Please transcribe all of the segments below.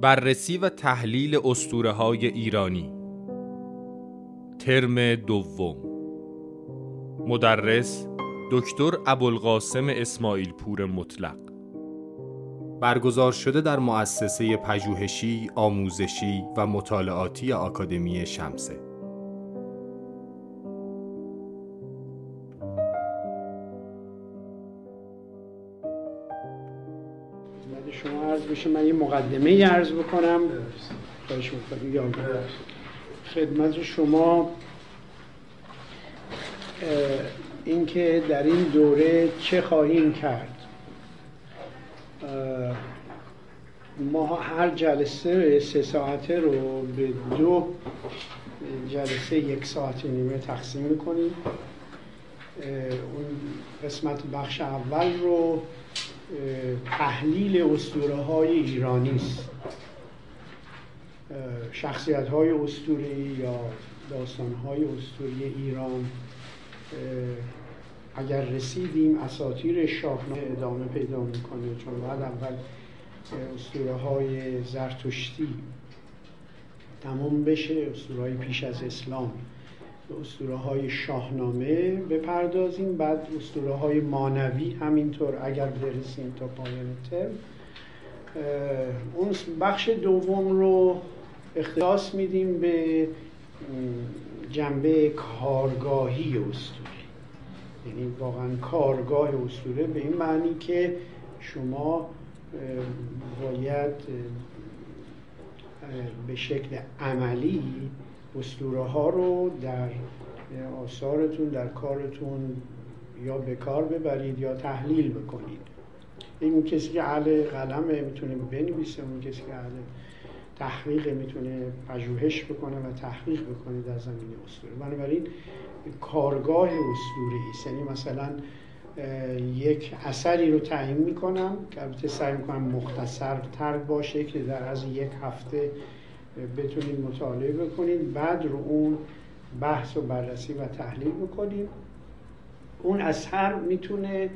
بررسی و تحلیل اسطوره های ایرانی. ترم دوم. مدرس دکتر ابوالقاسم اسماعیل پور مطلق. برگزار شده در مؤسسه پژوهشی، آموزشی و مطالعاتی آکادمی شمسه. بشه من یه مقدمه عرض بکنم. خواهش می‌کنم. یا خدمت شما اینکه در این دوره چه خواهیم کرد. ما هر جلسه سه ساعته رو به دو جلسه یک ساعت نیمه تقسیم می‌کنیم. اون قسمت بخش اول رو تحلیل اسطوره های ایرانی است. شخصیت های اسطوره یا داستان های اسطوره ایران اگر رسیدیم اساطیر شاهنامه ادامه پیدا می‌کنه چون بعد اول اسطوره های زرتشتی تمام بشه اسطوره پیش از اسلام. به اسطوره های شاهنامه بپردازیم. بعد اسطوره های مانوی همینطور اگر برسیم تا پایان ترم. اون بخش دوم رو اختصاص میدیم به جنبه کارگاهی اسطوره. یعنی واقعا کارگاه اسطوره به این معنی که شما باید به شکل عملی اسطوره ها رو در آثارتون در کارتون یا به کار ببرید یا تحلیل بکنید. این کسی که اهل قلمه می‌تونه بنویسه اون کسی که اهل تحقیق می‌تونه پژوهش بکنه و تحقیق بکنه در زمین اسطوره. بنابراین کارگاه اسطوره است یعنی مثلا یک اثری رو تعیین می‌کنم که البته سعی می‌کنم مختصر تر باشه که در از یک هفته بتونید مطالعه بکنید بعد رو اون بحث و بررسی و تحلیل بکنید اون اثر می‌تونه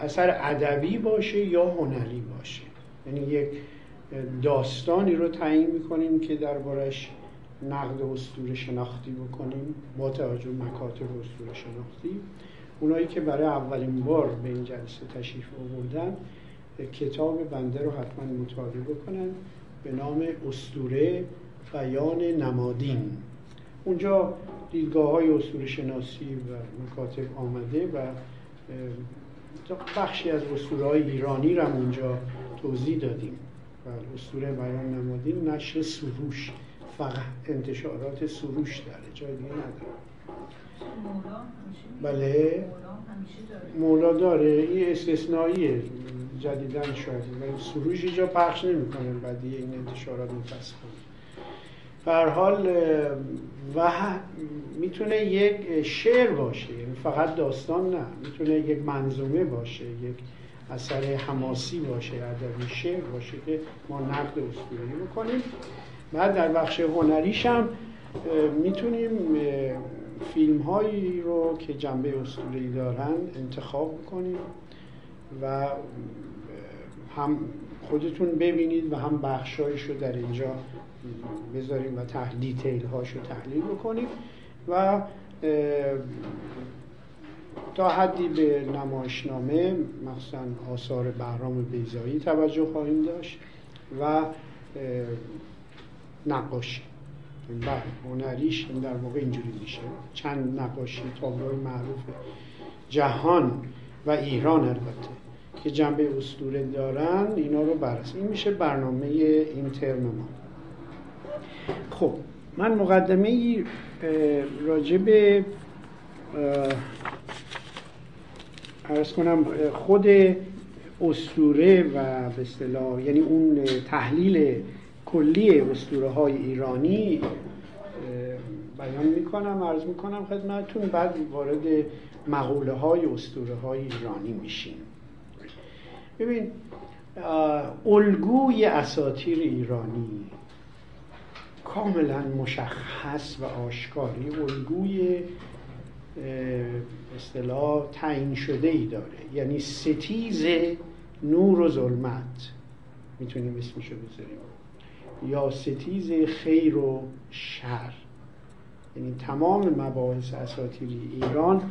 اثر ادبی باشه یا هنری باشه. یعنی یک داستانی رو تعیین می‌کنیم که دربارش نقد اسطوره شناختی بکنیم. با توجه مکاتب اسطوره شناختی. اونایی که برای اولین بار به این جلسه تشریف آوردن کتاب بنده رو حتما مطالعه بکنن. به نام استوره بیان نمادین. اونجا دیدگاه های اسطوره شناسی و مکاتب آمده و بخشی از اسطوره های ایرانی رو اونجا توضیح دادیم. و اسطوره بیان نمادین نشر سروش فقط انتشارات سروش داره جای دیگه نداره. بله. مولا داره. این استثنائیه جدیدن شاید. ولی سروش اینجا پخش نمی‌کنه بعد این انتشارات متاسفانه. هر حال و می‌تونه یک شعر باشه یعنی فقط داستان نه. می‌تونه یک منظومه باشه یک اثر حماسی باشه ادبی شعر باشه که ما نقد اسطوره‌ای بکنیم. بعد در بخش هنریش هم می‌تونیم فیلم هایی رو که جنبه اسطوره‌ای دارن انتخاب بکنیم و هم خودتون ببینید و هم بخشایش رو در اینجا بذاریم و دیتیل هاش رو تحلیل بکنیم و تا حدی به نمایشنامه مخصوصا آثار بهرام بیزایی توجه خواهیم داشت و نقاشی. بله هنریش در واقع اینجوری میشه. چند نقاشی تابلوهای معروف جهان و ایران البته. که جنبه اسطوره دارن اینا رو بررسی. این میشه برنامه این ترم ما. خب من مقدمه ای راجع به ارز کنم خود استوره و به اصطلاح یعنی اون تحلیل کلی اسطوره های ایرانی بیان می‌کنم عرض می‌کنم خدمتتون بعد وارد مقوله های اسطوره های ایرانی میشیم. ببین الگوی اساتیر ایرانی کاملا مشخص و آشکاری الگوی اصطلاح تعیین شده ای داره. یعنی ستیز نور و ظلمت. می‌تونیم اسمشو بذاریم. یا ستیز خیر و شر. یعنی تمام مباحث اساطیری ایران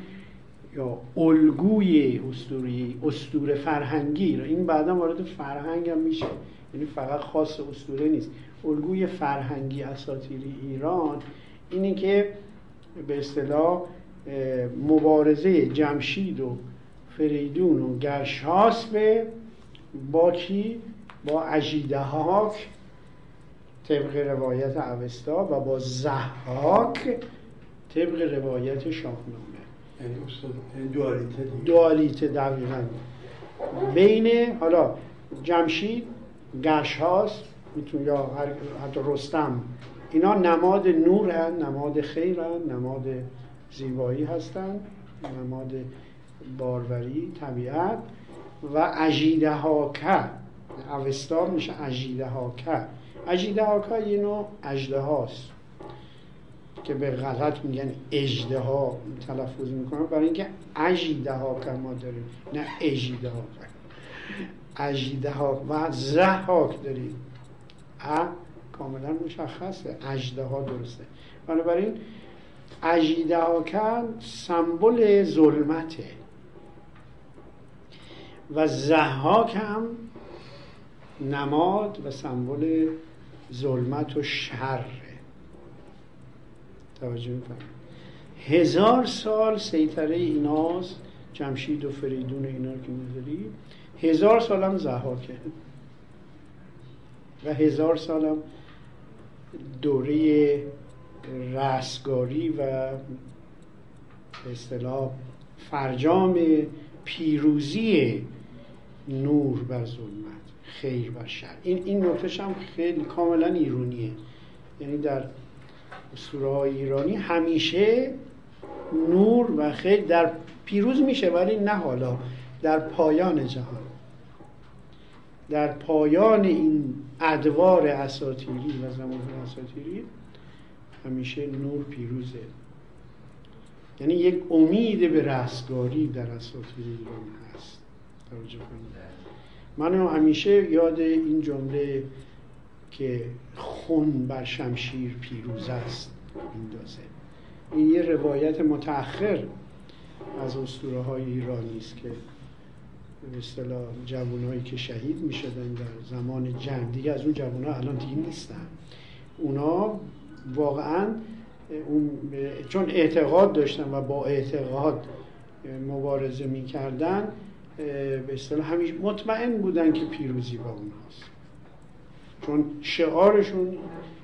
یا الگوی اسطوری اسطوره فرهنگی این بعدا وارد فرهنگ هم میشه. یعنی فقط خاص اسطوره نیست. الگوی فرهنگی اساطیری ایران اینه که به اصطلاح مبارزه جمشید و فریدون و گرشاسب با کی؟ با اجیدهاک طبق روایت اوستا و با زحاک طبق روایت شاهنامه. یعنی دوالیته دوالیته دقیقا. بین حالا جمشید گرشهاست میتون یا حتی رستم. اینا نماد نور هن نماد خیر هن نماد زیبایی هستن نماد باروری طبیعت. و اجیده هاکه اوستا میشه اجیده هاکه اجیده هاکه یه نوع اجده هاست که به غلط میگن اجده ها تلفظ می‌کنن برای اینکه اجیده هاکه ما داریم نه اجیده هاکه اجیده ها و زهاک داریم. ا کاملا مشخصه. اجده ها درسته. بنابراین اجیده ها کن سمبل ظلمته. و زهاک هم نماد و سمبل ظلمت و شر. توجه هزار سال سیطره ایناست جمشید و فریدون اینا رو که می‌ذاری هزار سال هم زهاکه و هزار سال هم دوره رستگاری و به اصطلاح فرجام پیروزی نور بر ظلمت خیر بر شر. این این نکتهش هم خیلی کاملا ایرونیه. یعنی در اسطوره های ایرانی همیشه نور و خیر در پیروز میشه ولی نه حالا در پایان جهان. در پایان این ادوار اساتیری و زمان اساتیری همیشه نور پیروزه. یعنی یک امید به رستگاری در اساطیر ایران هست. توجه کنید. من همیشه یاد این جمله که خون بر شمشیر پیروز است میندازه. این یه روایت متأخر از اسطوره های ایرانی است که به اصطلاح جوانایی که شهید می‌شدن در زمان جنگ دیگه از اون جوان الان دیگه نیستن. اونا واقعا اون چون اعتقاد داشتن و با اعتقاد مبارزه می‌کردن به اصطلاح همیشه مطمئن بودن که پیروزی با اونهاست. چون شعارشون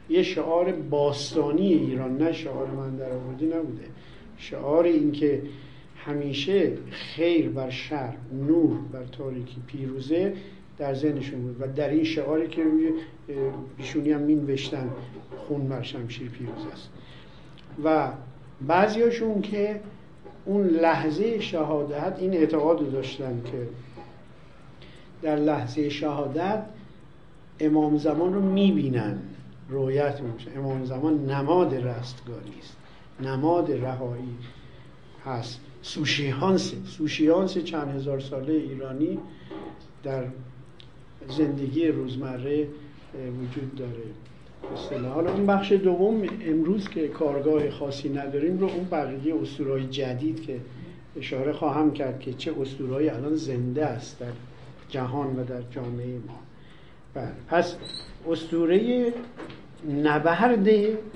یه شعار باستانی ایران نه شعار من در آوردی نبوده. شعار این که همیشه خیر بر شر نور بر تاریکی پیروزه در ذهنشون بود. و در این شعاری که بیشونی هم مینوشتن خون بر شمشیر پیروز است. و بعضیاشون که اون لحظه شهادت این اعتقاد داشتن که در لحظه شهادت امام زمان رو می‌بینن. رویت میشه امام زمان نماد رستگاری است. نماد رهایی هست. سوشیهانس سوشیهانس چند هزار ساله ایرانی در زندگی روزمره وجود داره. حالا اون بخش دوم امروز که کارگاه خاصی نداریم رو اون بقیه اسطورهای جدید که اشاره خواهم کرد که چه اسطورهایی الان زنده است در جهان و در جامعه ما. پس اسطوره نبرد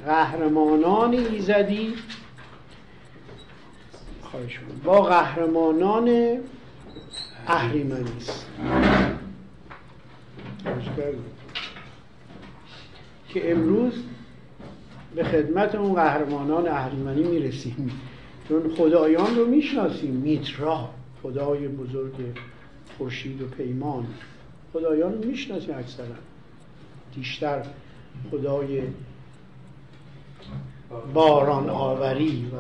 قهرمانان ایزدی با قهرمانان اهریمنی است. که امروز به خدمت اون قهرمانان اهریمنی می‌رسیم. چون خدایان رو می‌شناسیم. میترا خدای بزرگ خورشید و پیمان. خدایان رو می‌شناسیم اکثرا. بیشتر خدای باران آوری و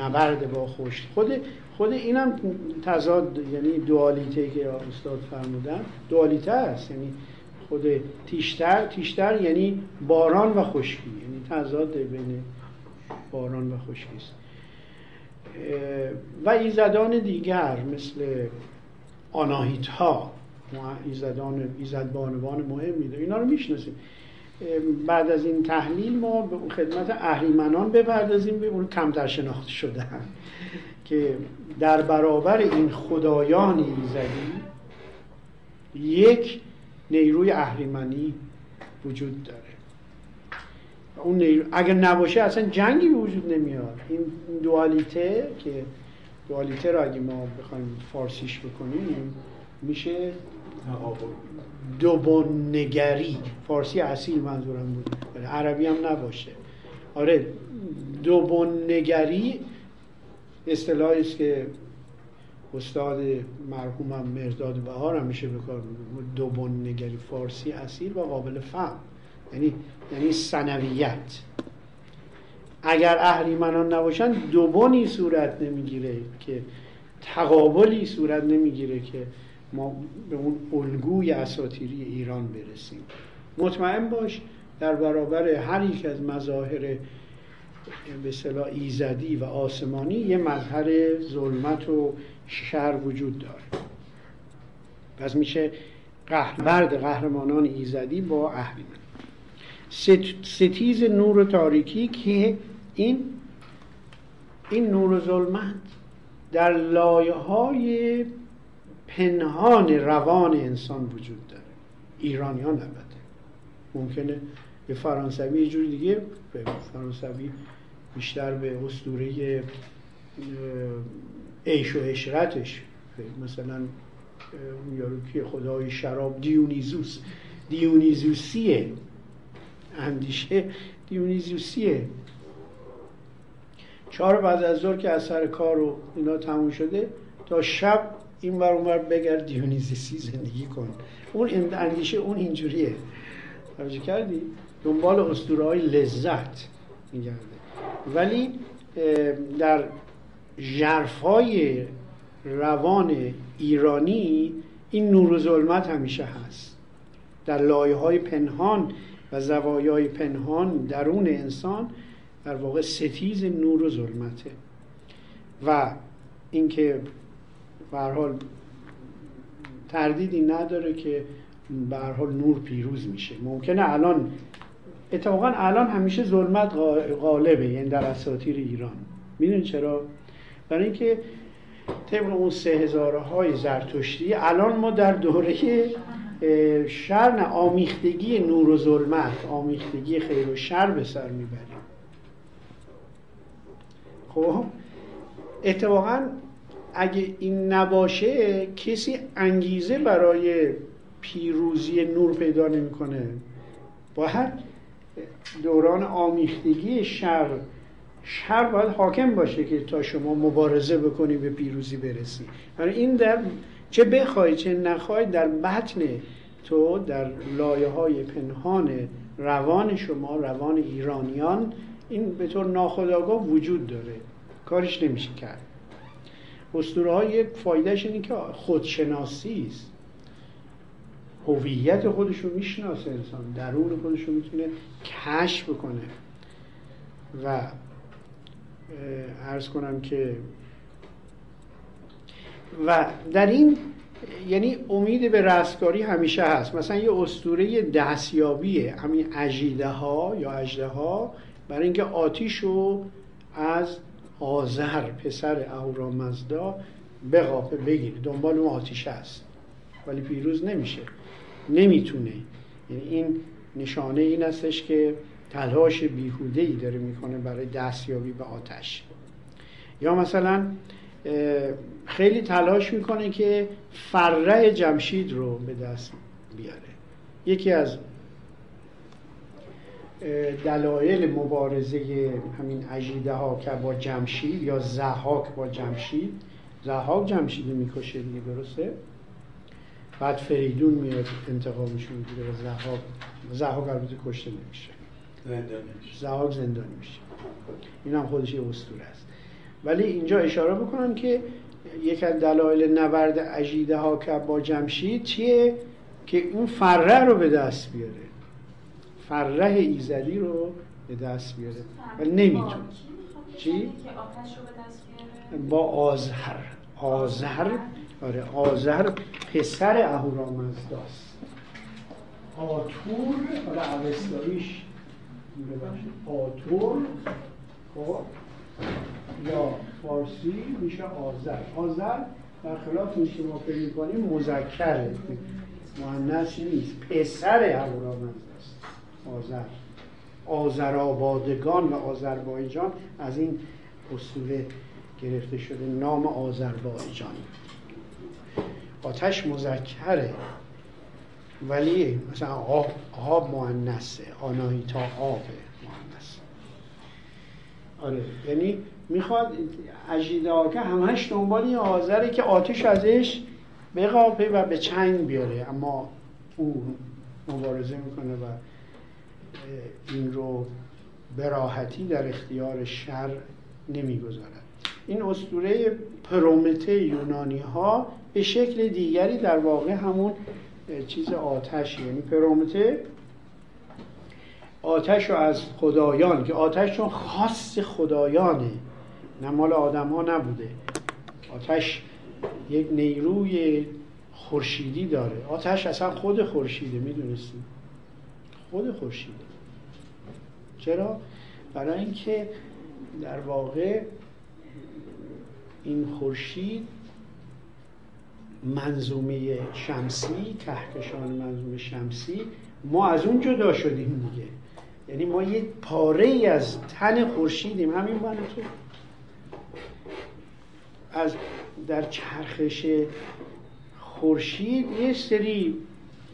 نبرد با خشک. خود خود اینم تضاد یعنی دوالیته که استاد فرمودن. دوالیته است یعنی خود تیشتر. تیشتر یعنی باران و خشکی یعنی تضاد بین باران و خشکی است. و ایزدان دیگر مثل آناهیت ها ایزدان ایزدبانوان مهم میده. اینا رو می‌شناسیم. بعد از این تحلیل ما به خدمت اهریمنان بپردازیم به اون کمتر شناخته شدن. که در برابر این خدایان ایزدی یک نیروی اهریمنی وجود داره. اون نیرو... اگر نباشه اصلا جنگی به وجود نمیاد. این دوالیته که دوالیته رو اگه ما بخوایم فارسیش بکنیم میشه دوبونگری. فارسی اصیل منظورم بود. عربی هم نباشه. آره دوبونگری اصطلاحی است که استاد مرحومم مرداد بهار میشه بکار دوبون نگری فارسی اصیل و قابل فهم. یعنی یعنی سنویت اگر اهریمنان نباشن دوبونی صورت نمی‌گیره که تقابلی صورت نمی‌گیره که ما به اون الگوی اساتیری ایران برسیم. مطمئن باش در برابر هر یک از مظاهر به صلاح ایزدی و آسمانی یه مظهر ظلمت و شر وجود داره. پس میشه قهربرد قهرمانان ایزدی با اهریمن ستیز نور و تاریکی که این این نور و ظلمت در لایه های پنهان روان انسان وجود داره. ایرانیان البته. ممکنه به فرانسوی یه جور دیگه فرانسوی بیشتر به اسطوره عیش و عشرتش مثلا اون یارو که خدای شراب دیونیزوس دیونیزوسیه. اندیشه دیونیزوسیه. چهار بعد از ظهر که از سر کار و اینا تموم شده تا شب این ور اونور بگرد دیونیزوسی زندگی کن. اون اندیشه اون اینجوریه. توجه کردی؟ دنبال اسطوره های لذت میگرده. ولی در جرفای روان ایرانی این نور و ظلمت همیشه هست. در لایه های پنهان و زوایای پنهان درون انسان در واقع ستیز نور و ظلمته. و اینکه حال تردیدی نداره که به حال نور پیروز میشه. ممکنه الان اتفاقا الان همیشه ظلمت غالبه یعنی در اساطیر ایران. می‌دونی چرا؟ برای اینکه طبق اون سه هزاره های زرتشتی الان ما در دوره شر آمیختگی نور و ظلمت آمیختگی خیر و شر به سر می‌بریم. خب؟ اتفاقا اگه این نباشه کسی انگیزه برای پیروزی نور پیدا نمی‌کنه. باید دوران آمیختگی شر شر باید حاکم باشه که تا شما مبارزه بکنی به پیروزی برسی. برای این در چه بخوای چه نخوای در بطن تو در لایه های پنهان روان شما روان ایرانیان این به طور ناخودآگاه وجود داره. کارش نمیشه کرد. اسطوره های فایدهش اینه که خودشناسی است. هویت خودش رو می‌شناسه انسان درون خودش رو می‌تونه کشف بکنه. و ارز کنم که و در این یعنی امید به رستگاری همیشه هست. مثلا یه اسطوره دستیابیه همین اجیده ها یا اجده ها برای اینکه آتیش رو از آذر پسر اهورامزدا بقاپه بگیره. دنبال اون آتیش هست. ولی پیروز نمیشه. نمی‌تونه. یعنی این نشانه این استش که تلاش بیهوده ای داره می‌کنه برای دستیابی به آتش. یا مثلا خیلی تلاش می‌کنه که فره جمشید رو به دست بیاره. یکی از دلایل مبارزه همین عجیده ها که با جمشید یا زهاک با جمشید. زهاک جمشید می‌کشه دیگه درسته؟ بعد فریدون میاد انتقامش می‌گیره و زهاک زهاک البته کشته نمیشه. زهاک زندانی میشه. این هم خودش یه اسطوره است. ولی اینجا اشاره بکنم که یک از دلایل نبرد عجیده ها که با جمشید چیه؟ که این فره رو به دست بیاره. فره ایزدی رو به دست بیاره. و نمی‌تونه. چی؟ با آزهر. آزهر؟ آره آذر پسر اهورامزداست. آتور حالا اوستاییش آتور خب یا فارسی میشه آذر آذر خلاف میشه ما فکر می‌کنیم مذکره. مؤنثی نیست. پسر اهورامزداست. آذر. آذرآبادگان و آذربایجان از این اسطوره گرفته شده نام آذربایجان. آتش مذکره ولی مثلا آب, آب مؤنثه آناهیتا آب مؤنث. آره یعنی می‌خواد اجیده که همش دنبال این آذره که آتش ازش بقاپه و به چنگ بیاره اما او مبارزه می‌کنه و این رو به راحتی در اختیار شر نمی‌گذارد. این اسطوره پرومته یونانی ها به شکل دیگری در واقع همون چیز آتش یعنی پرومته آتش رو از خدایان که آتش چون خاص خدایانه نه مال آدم ها نبوده. آتش یک نیروی خورشیدی داره. آتش اصلا خود خورشیده می‌دونستیم خود خورشیده. چرا؟ برای اینکه در واقع این خورشید منظومه شمسی کهکشان منظومه شمسی ما از اون جدا شدیم دیگه. یعنی ما یه پاره ای از تن خورشیدیم. همین من تو. از در چرخش خورشید یه سری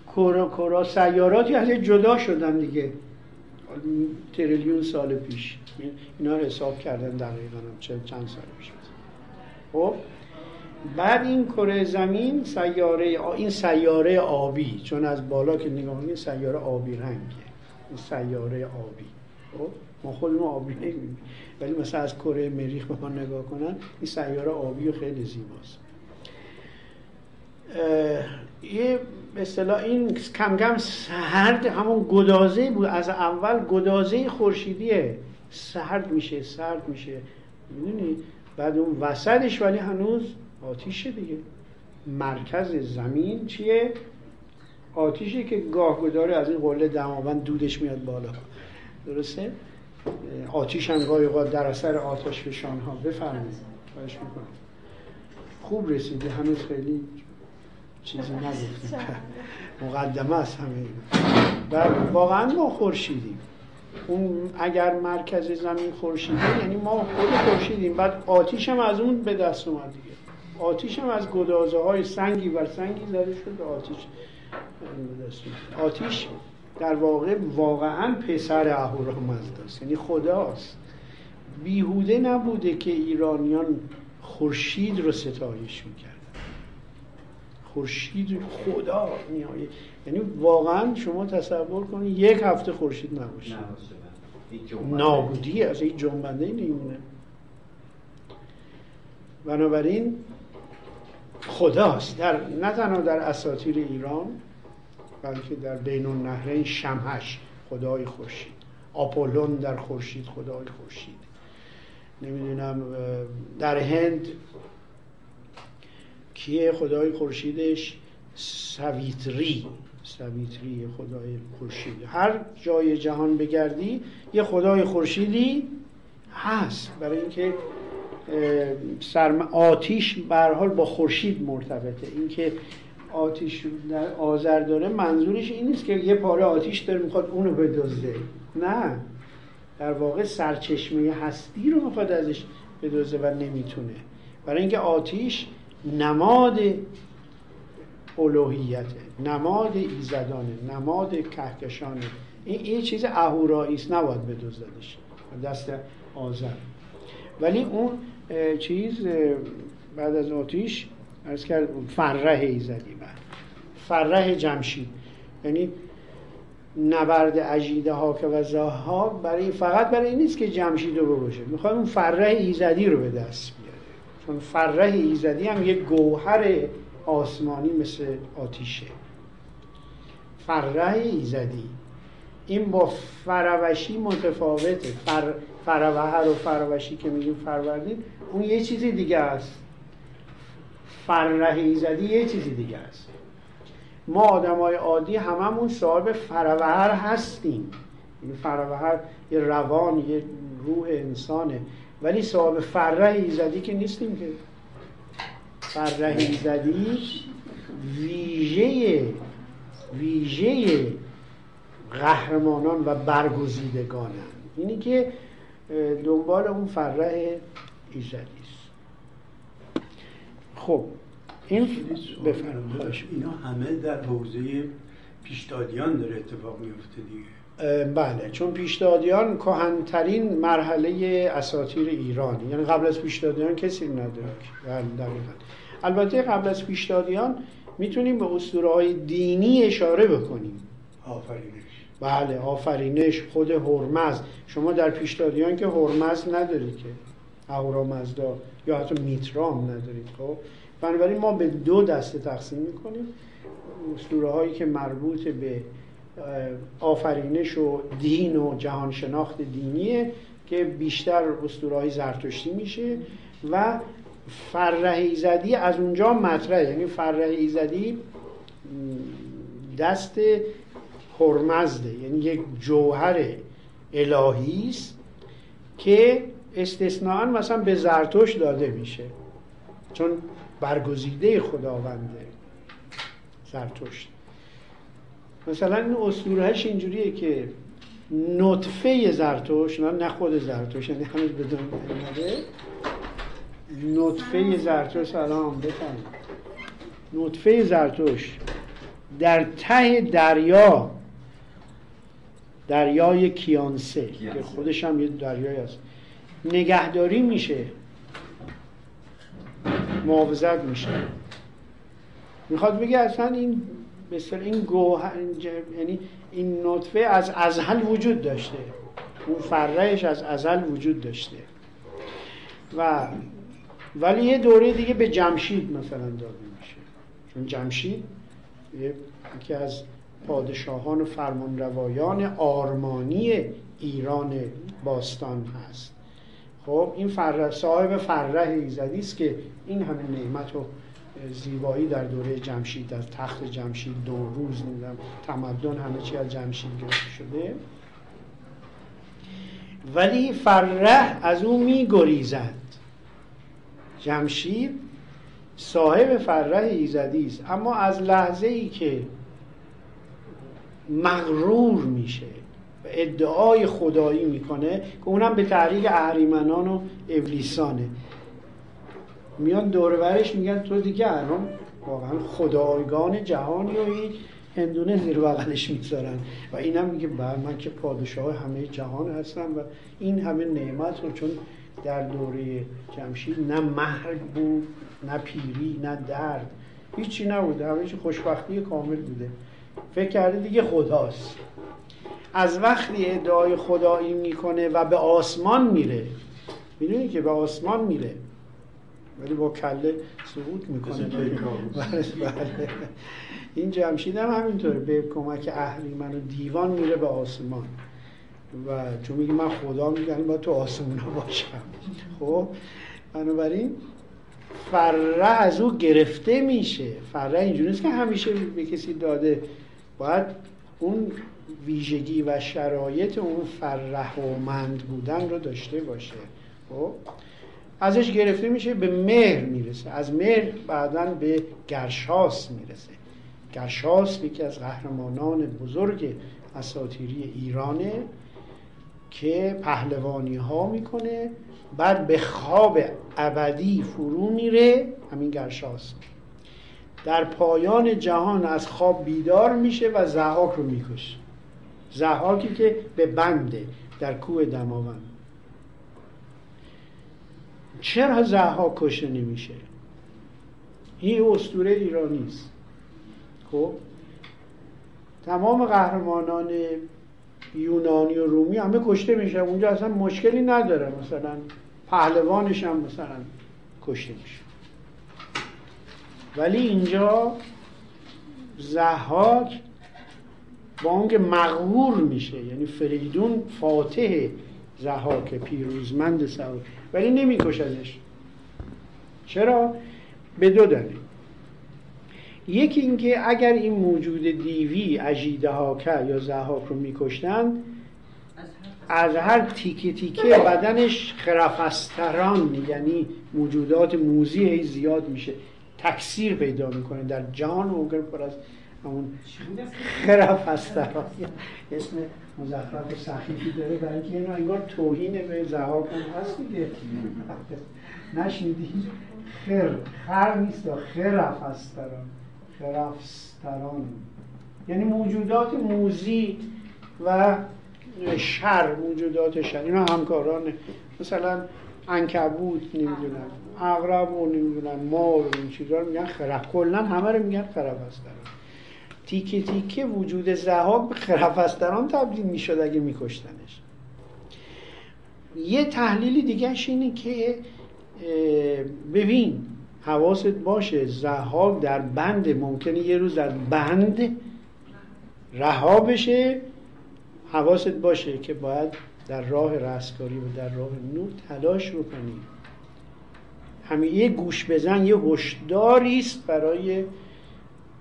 کورا کورا سیاراتی از جدا شدن دیگه. تریلیون سال پیش. اینا رو حساب کردن دقیقا چند سال پیش. خب؟ بعد این کره زمین سیاره این سیاره آبی چون از بالا که نگاه می‌کنید سیاره آبی رنگه این سیاره آبی. خب؟ ما خودمون آبی نمی‌بینیم. ولی مثلا از کره مریخ به ما نگاه کنن این سیاره آبی و خیلی زیباست. به این کم کم سرد همون گدازه بود. از اول گدازه خورشیدیه سرد میشه سرد میشه. می‌دونی؟ بعد اون وسطش ولی هنوز آتیشه دیگه. مرکز زمین چیه؟ آتیشه که گاه داره از این قله دماوند دودش میاد بالا. درسته؟ آتیش هم گاهی در اثر آتش فشان ها بفرمایید. خواهش می‌کنم. خوب رسیده هنوز خیلی چیزی نگفتیم. مقدمه است همه و واقعا ما خورشیدیم. اون اگر مرکز زمین خورشیده یعنی ما خود خورشیدیم. بعد آتیش هم از اون به دست اومد دیگه. آتیش هم از گدازه های سنگی بر سنگی زده شد آتیش آتیش در واقع واقعا پسر اهورامزدا است یعنی خداست. بیهوده نبوده که ایرانیان خورشید رو ستایش می‌کردن خورشید خدا میایه یعنی واقعا شما تصور کنید یک هفته خورشید نباشه. نابودی از این جنبنده نمیمونه. بنابراین خداست. در نه تنها در اساطیر ایران بلکه در بین النهرین شمهش خدای خورشید. آپولون در خورشید خدای خورشید. نمی‌دونم در هند کیه خدای خورشیدش؟ سویتری. سویتری خدای خورشید. هر جای جهان بگردی یه خدای خورشیدی هست. برای اینکه سرم آتیش به با خورشید مرتبطه. اینکه آتیش در آذر داره منظورش این نیست که یه پاره آتیش داره می‌خواد اونو بدزده. نه. در واقع سرچشمه هستی رو می‌خواد ازش بدزده و نمی‌تونه. برای اینکه آتیش نماد الوهیته نماد ایزدانه نماد کهکشانه این این چیز اهورایی است نباید بدزدش. دست آذر. ولی اون چیز بعد از آتیش ارز کرد فره ایزدی بعد. فره جمشید. یعنی نبرد عجیده ها که و ها برای فقط برای این نیست که جمشید رو بکشه. می‌خواد اون فره ایزدی رو به دست چون فره ایزدی هم یک گوهر آسمانی مثل آتیشه. فره ایزدی. این با فروشی متفاوته. فر... فروهر و فروشی که میگیم فروردین اون یه چیزی دیگه است. فرح ایزدی یه چیزی دیگه است. ما آدمای عادی هممون صاحب فروهر هستیم. این فروهر یه روان یه روح انسانه. ولی صاحب فرح ایزدی که نیستیم که. فرح ایزدی ویژه ویژه قهرمانان و برگزیدگانن اینی که دنبال اون فرح ایزدی است. خب این بفرمایید. اینا همه در حوزه پیشدادیان داره اتفاق میفته دیگه. بله چون پیشدادیان کهنترین مرحله اساتیر ایران. یعنی قبل از پیشدادیان کسی نداره. بله البته قبل از پیشدادیان می‌تونیم به اسطوره های دینی اشاره بکنیم. آفرینش. بله آفرینش خود هرمز. شما در پیشدادیان که هرمز ندارید که اهورامزدا یا حتی میترام ندارید خب؟ بنابراین ما به دو دسته تقسیم می‌کنیم. اسطوره هایی که مربوط به آفرینش و دین و جهان شناخت دینیه که بیشتر اسطوره های زرتشتی میشه و فرح ایزدی از اونجا مطرحه. یعنی فرح ایزدی دست هرمزده یعنی یک جوهر الهی است که استثناا مثلا به زرتوش داده میشه. چون برگزیده خداونده زرتشت. مثلا این اسطورهش اینجوریه که نطفه زرتوش نه خود زرتوش یعنی هنوز بدون نطفه زرتوش سلام بفرمایید. نطفه زرتوش در ته دریا دریای کیانسه که خودش هم یه دریای است. نگهداری میشه. محافظت میشه. می‌خواد بگه اصلا این مثل این گوهر یعنی این نطفه از ازل وجود داشته. اون فرهش از ازل وجود داشته. و ولی یه دوره دیگه به جمشید مثلا داده میشه. چون جمشید یکی از پادشاهان و فرمانروایان آرمانی ایران باستان هست. خب این فر... صاحب فرح ایزدی است که این همه نعمت و زیبایی در دوره جمشید در تخت جمشید دو روز میدم تمدن همه چی از جمشید گرفته شده. ولی فرح از او می گریزد جمشید صاحب فرح ایزدی است. اما از لحظه ای که مغرور میشه و ادعای خدایی می‌کنه که اونم به تحریک اهریمنان و ابلیسانه. میان دورورش میگن تو دیگه الان واقعا خدایگان جهانی و این هندونه زیر بغلش می‌ذارن. و اینم میگه بر من که پادشاه همه جهان هستم و این همه نعمت رو چون در دوره جمشید نه مرگ بود نه پیری نه درد هیچی نبوده همه خوشبختی کامل بوده. فکر کرده دیگه خداست. از وقتی ادعای خدایی می‌کنه و به آسمان میره می‌دونی که به آسمان میره. ولی با کله سقوط می‌کنه. بله بله. این جمشید هم همینطوره. به کمک اهریمن و دیوان میره به آسمان. و چون میگه من خدا میگم با تو آسمون باشم. خب بنابراین فره از او گرفته میشه. فره اینجوری نیست که همیشه به کسی داده. باید اون ویژگی و شرایط اون فرهومند بودن رو داشته باشه. خب؟ ازش گرفته میشه به مهر می‌رسه. از مهر بعدا به گرشاس می‌رسه. گرشاس یکی از قهرمانان بزرگ اساتیری ایرانه که پهلوانی ها می‌کنه. بعد به خواب ابدی فرو میره همین گرشاس. در پایان جهان از خواب بیدار میشه و زحاک رو می‌کشه. زحاکی که به بنده در کوه دماوند. چرا زحاک کشته نمیشه؟ این اسطوره ایرانی است. خب؟ تمام قهرمانان یونانی و رومی همه کشته میشه اونجا اصلا مشکلی نداره. مثلا پهلوانش هم مثلا کشته میشه. ولی اینجا زحاک با اونکه مغرور میشه یعنی فریدون فاتح زحاک پیروزمند سعود ولی نمیکشدش چرا؟ به دو دلیل. یکی اینکه اگر این موجود دیوی اجیده هاکه یا زهاک رو میکشتن از هر تیکه تیکه بدنش خرفستران یعنی موجودات موزی زیاد میشه. تکثیر پیدا می‌کنه در جهان ممکن پر از همون خرفستران اسم مزخرف سخیفی داره برای اینکه اینو انگار توهین به زهاک هم هست دیگه. نشنیدی؟ خر خر نیست خرفستران خرفستران یعنی موجودات موزی و شر موجودات شر. اینا همکاران مثلا انکبوت نمی‌دونم اغرب و نمی‌دونم مار و این چیزا رو میگن خرف. کلا همه رو میگن خرفستران تیکه تیکه وجود زهاک به خرفستران تبدیل می‌شد اگه میکشتنش. یه تحلیلی دیگهش اینه که ببین حواست باشه زهاک در بند ممکنه یه روز در بند رها بشه. حواست باشه که باید در راه رستگاری و در راه نور تلاش بکنی. همین یه گوش بزن یه هشداری است برای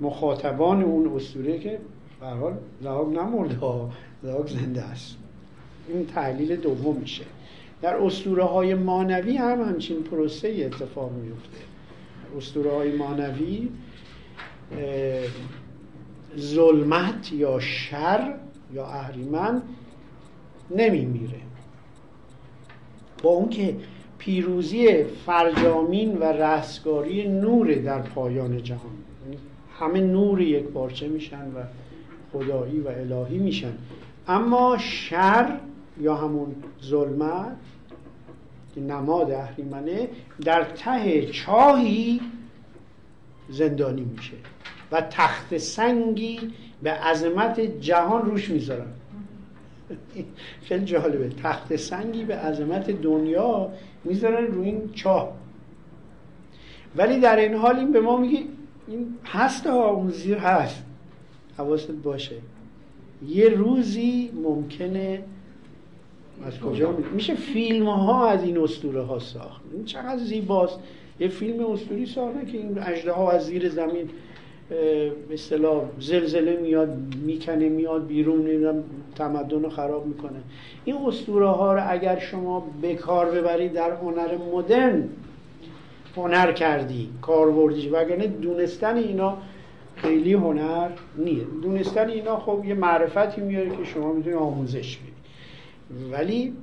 مخاطبان اون اسطوره که به حال زهاک نمرده ها زنده است. این تحلیل دوم میشه. در اسطوره های مانوی هم همچین پروسه اتفاق میفته اسطوره های مانوی ظلمت یا شر یا اهریمن نمیمیره. با اون که پیروزی فرجامین و رستگاری نور در پایان جهان همه نور یک پارچه میشن و خدایی و الهی میشن. اما شر یا همون ظلمت که نماد اهریمنه در ته چاهی زندانی میشه و تخت سنگی به عظمت جهان روش می‌ذارن. خیلی جالبه. تخت سنگی به عظمت دنیا می‌ذارن روی این چاه. ولی در این حال این به ما میگه این هست ها اون زیر هست. حواست باشه. یه روزی ممکنه از کجا میشه فیلم ها از این اسطوره ها ساخت. این چقدر زیباست. یه فیلم اسطوری ساختن که این اجده ها از زیر زمین به اصطلاح زلزله میاد می‌کنه میاد بیرون نمی‌دونم تمدن رو خراب می‌کنه. این اسطوره ها رو اگر شما به کار ببرید در هنر مدرن هنر کردی کاربردیش وگرنه دونستن اینا خیلی هنر نیه. دونستن اینا خب یه معرفتی میاره که شما می‌تونید آموزش بدید ولی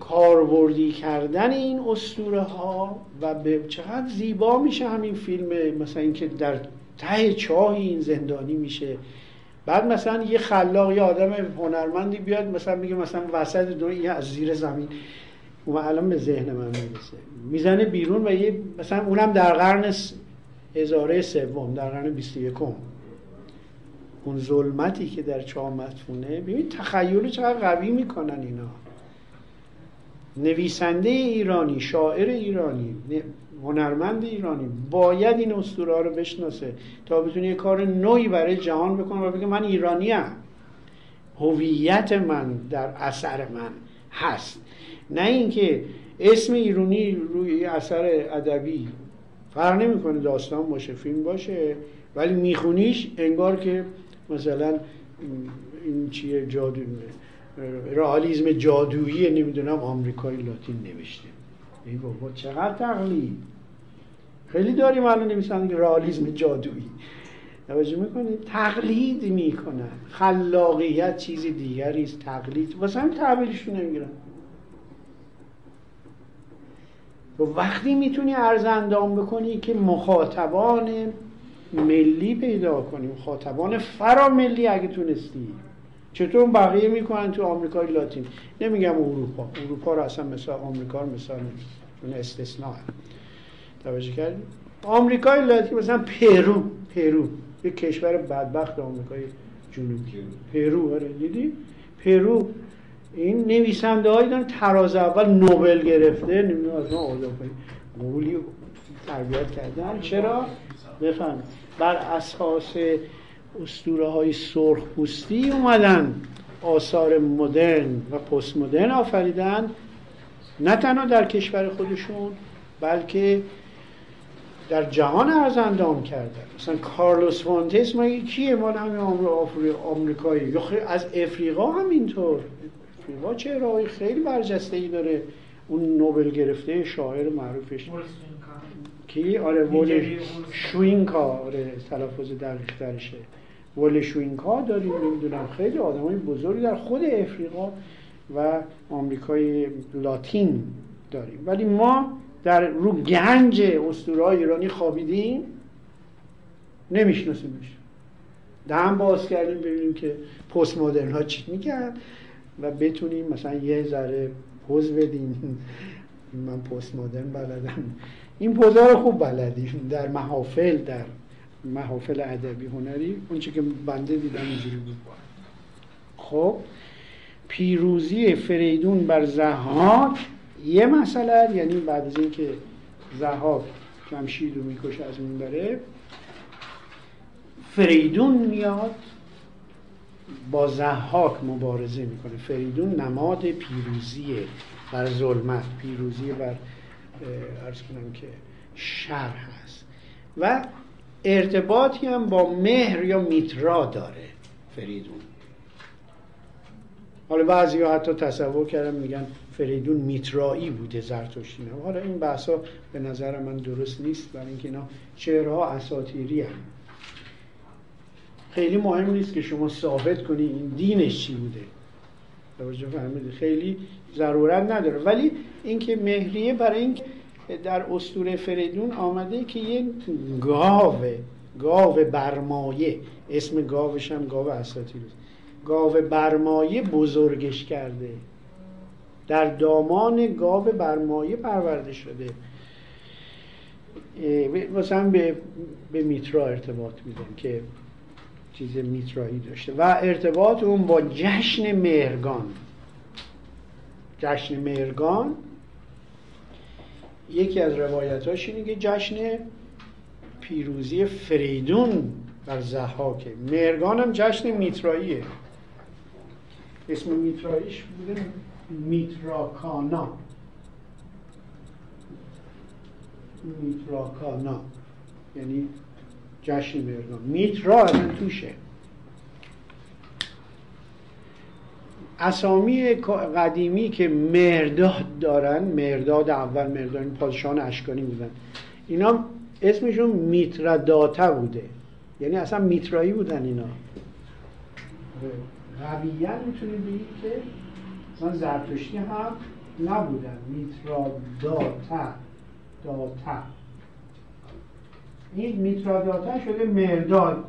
کاربردی کردن این اسطوره ها و به چقدر زیبا میشه همین فیلم مثلا اینکه در ته چاهی این زندانی میشه. بعد مثلا یه خلاق یه آدم هنرمندی بیاد مثلا میگه مثلا وسط دنیا از زیر زمین. و الان به ذهن من می‌رسه. می‌زنه بیرون و یه مثلا اونم در قرن هزاره سوم در قرن 21 اون ظلمتی که در چاه مدفونه ببین تخیل چقدر قوی می‌کنن اینا. نویسنده ایرانی شاعر ایرانی هنرمند ایرانی باید این اسطوره رو بشناسه تا بتونه یه کار نوعی برای جهان بکنه و بگه من ایرانی ام هویت من در اثر من هست. نه اینکه اسم ایرانی روی اثر ادبی فرق نمی‌کنه داستان باشه فیلم باشه ولی میخونیش انگار که مثلا این چیه جادو رئالیسم جادویی نمی‌دونم آمریکایی لاتین نوشته. ای بابا چقدر تقلید. خیلی داریم الان نویسن که رئالیسم جادویی. توجه می‌کنید تقلید می‌کنن خلاقیت چیز دیگری است تقلید. واسه همین تحویلشون نمی‌گیرن و وقتی می‌تونی ارزندام بکنی که مخاطبان ملی پیدا کنی مخاطبان فرا ملی اگه تونستی. چطور بقیه می‌کنن تو آمریکای لاتین؟ نمیگم اروپا. اروپا رو اصلا مثل آمریکا رو مثال اون استثناء. توجه کردیم آمریکای لاتین مثلا پرو. پرو. یک کشور بدبخت آمریکای جنوبی. پرو. آره. دیدی؟ پرو. این نویسنده هایی دارن تراز اول نوبل گرفته نمی‌دونم از ما قولی تربیت کردن. چرا؟ بفهم بر اساس اسطوره های سرخ پوستی اومدن آثار مدرن و پست مدرن آفریدن. نه تنها در کشور خودشون بلکه در جهان ارزندام کردن. مثلا کارلوس فانتس مگه کیه؟ مال همین آمریکایی. یا از افریقا هم اینطور افریقا چهره خیلی برجسته ای داره. اون نوبل گرفته شاعر معروفش. کی؟ آره ول شوینکا آره تلفظ دقیق ترشه. ول شوینکا داریم نمی‌دونم. خیلی آدمای بزرگی در خود افریقا و آمریکای لاتین داریم. ولی ما در رو گنج اسطوره ایرانی خوابیدیم. نمیشناسیمش. دهم باز کردیم ببینیم که پست مدرن ها چی میگن. و بتونیم مثلا یه ذره پوز بدیم. من پست مدرن بلدم. این پوزا رو خوب بلدیم. در محافل در محافل ادبی هنری اون که بنده دیدم اینجوری بود. خب پیروزی فریدون بر زهاک یه مسئله یعنی بعد از اینکه زهاک جمشید رو می‌کشه از بره فریدون میاد. با زهاک مبارزه می‌کنه. فریدون نماد پیروزی بر ظلمت پیروزی بر ارز کنم که شر هست. و ارتباطی هم با مهر یا میترا داره فریدون. حالا بعضی ها حتی تصور کردن میگن فریدون میترایی بوده زرتشتی حالا این بحثا به نظر من درست نیست برای اینکه اینا چهرها اساتیری هم خیلی مهم نیست که شما ثابت کنی این دینش چی بوده. توجه فهمیدید خیلی ضرورت نداره. ولی اینکه مهریه برای اینکه در اسطوره فریدون آمده که یه گاوه گاو برمایه. اسم گاوش هم گاو اساطیری گاو برمایه بزرگش کرده. در دامان گاو برمایه پرورده شده. مثلا به, به میترا ارتباط میدن که چیز میترایی داشته. و ارتباط اون با جشن مهرگان. جشن مهرگان یکی از روایتاش اینه که جشن پیروزی فریدون بر زحاکه مهرگان هم جشن میتراییه. اسم میتراییش بوده میتراکانا. میتراکانا. یعنی جشن مهرگان میترا از توشه. اسامی قدیمی که مرداد دارن مرداد اول مرداد پادشاهان اشکانی بودن. اینا اسمشون میتراداتا بوده. یعنی اصلا میترایی بودن اینا. قویا می‌تونید بگید که مثلا زرتشتی هم نبودن. میتراداتا. داتا. این میتراداتا شده مرداد.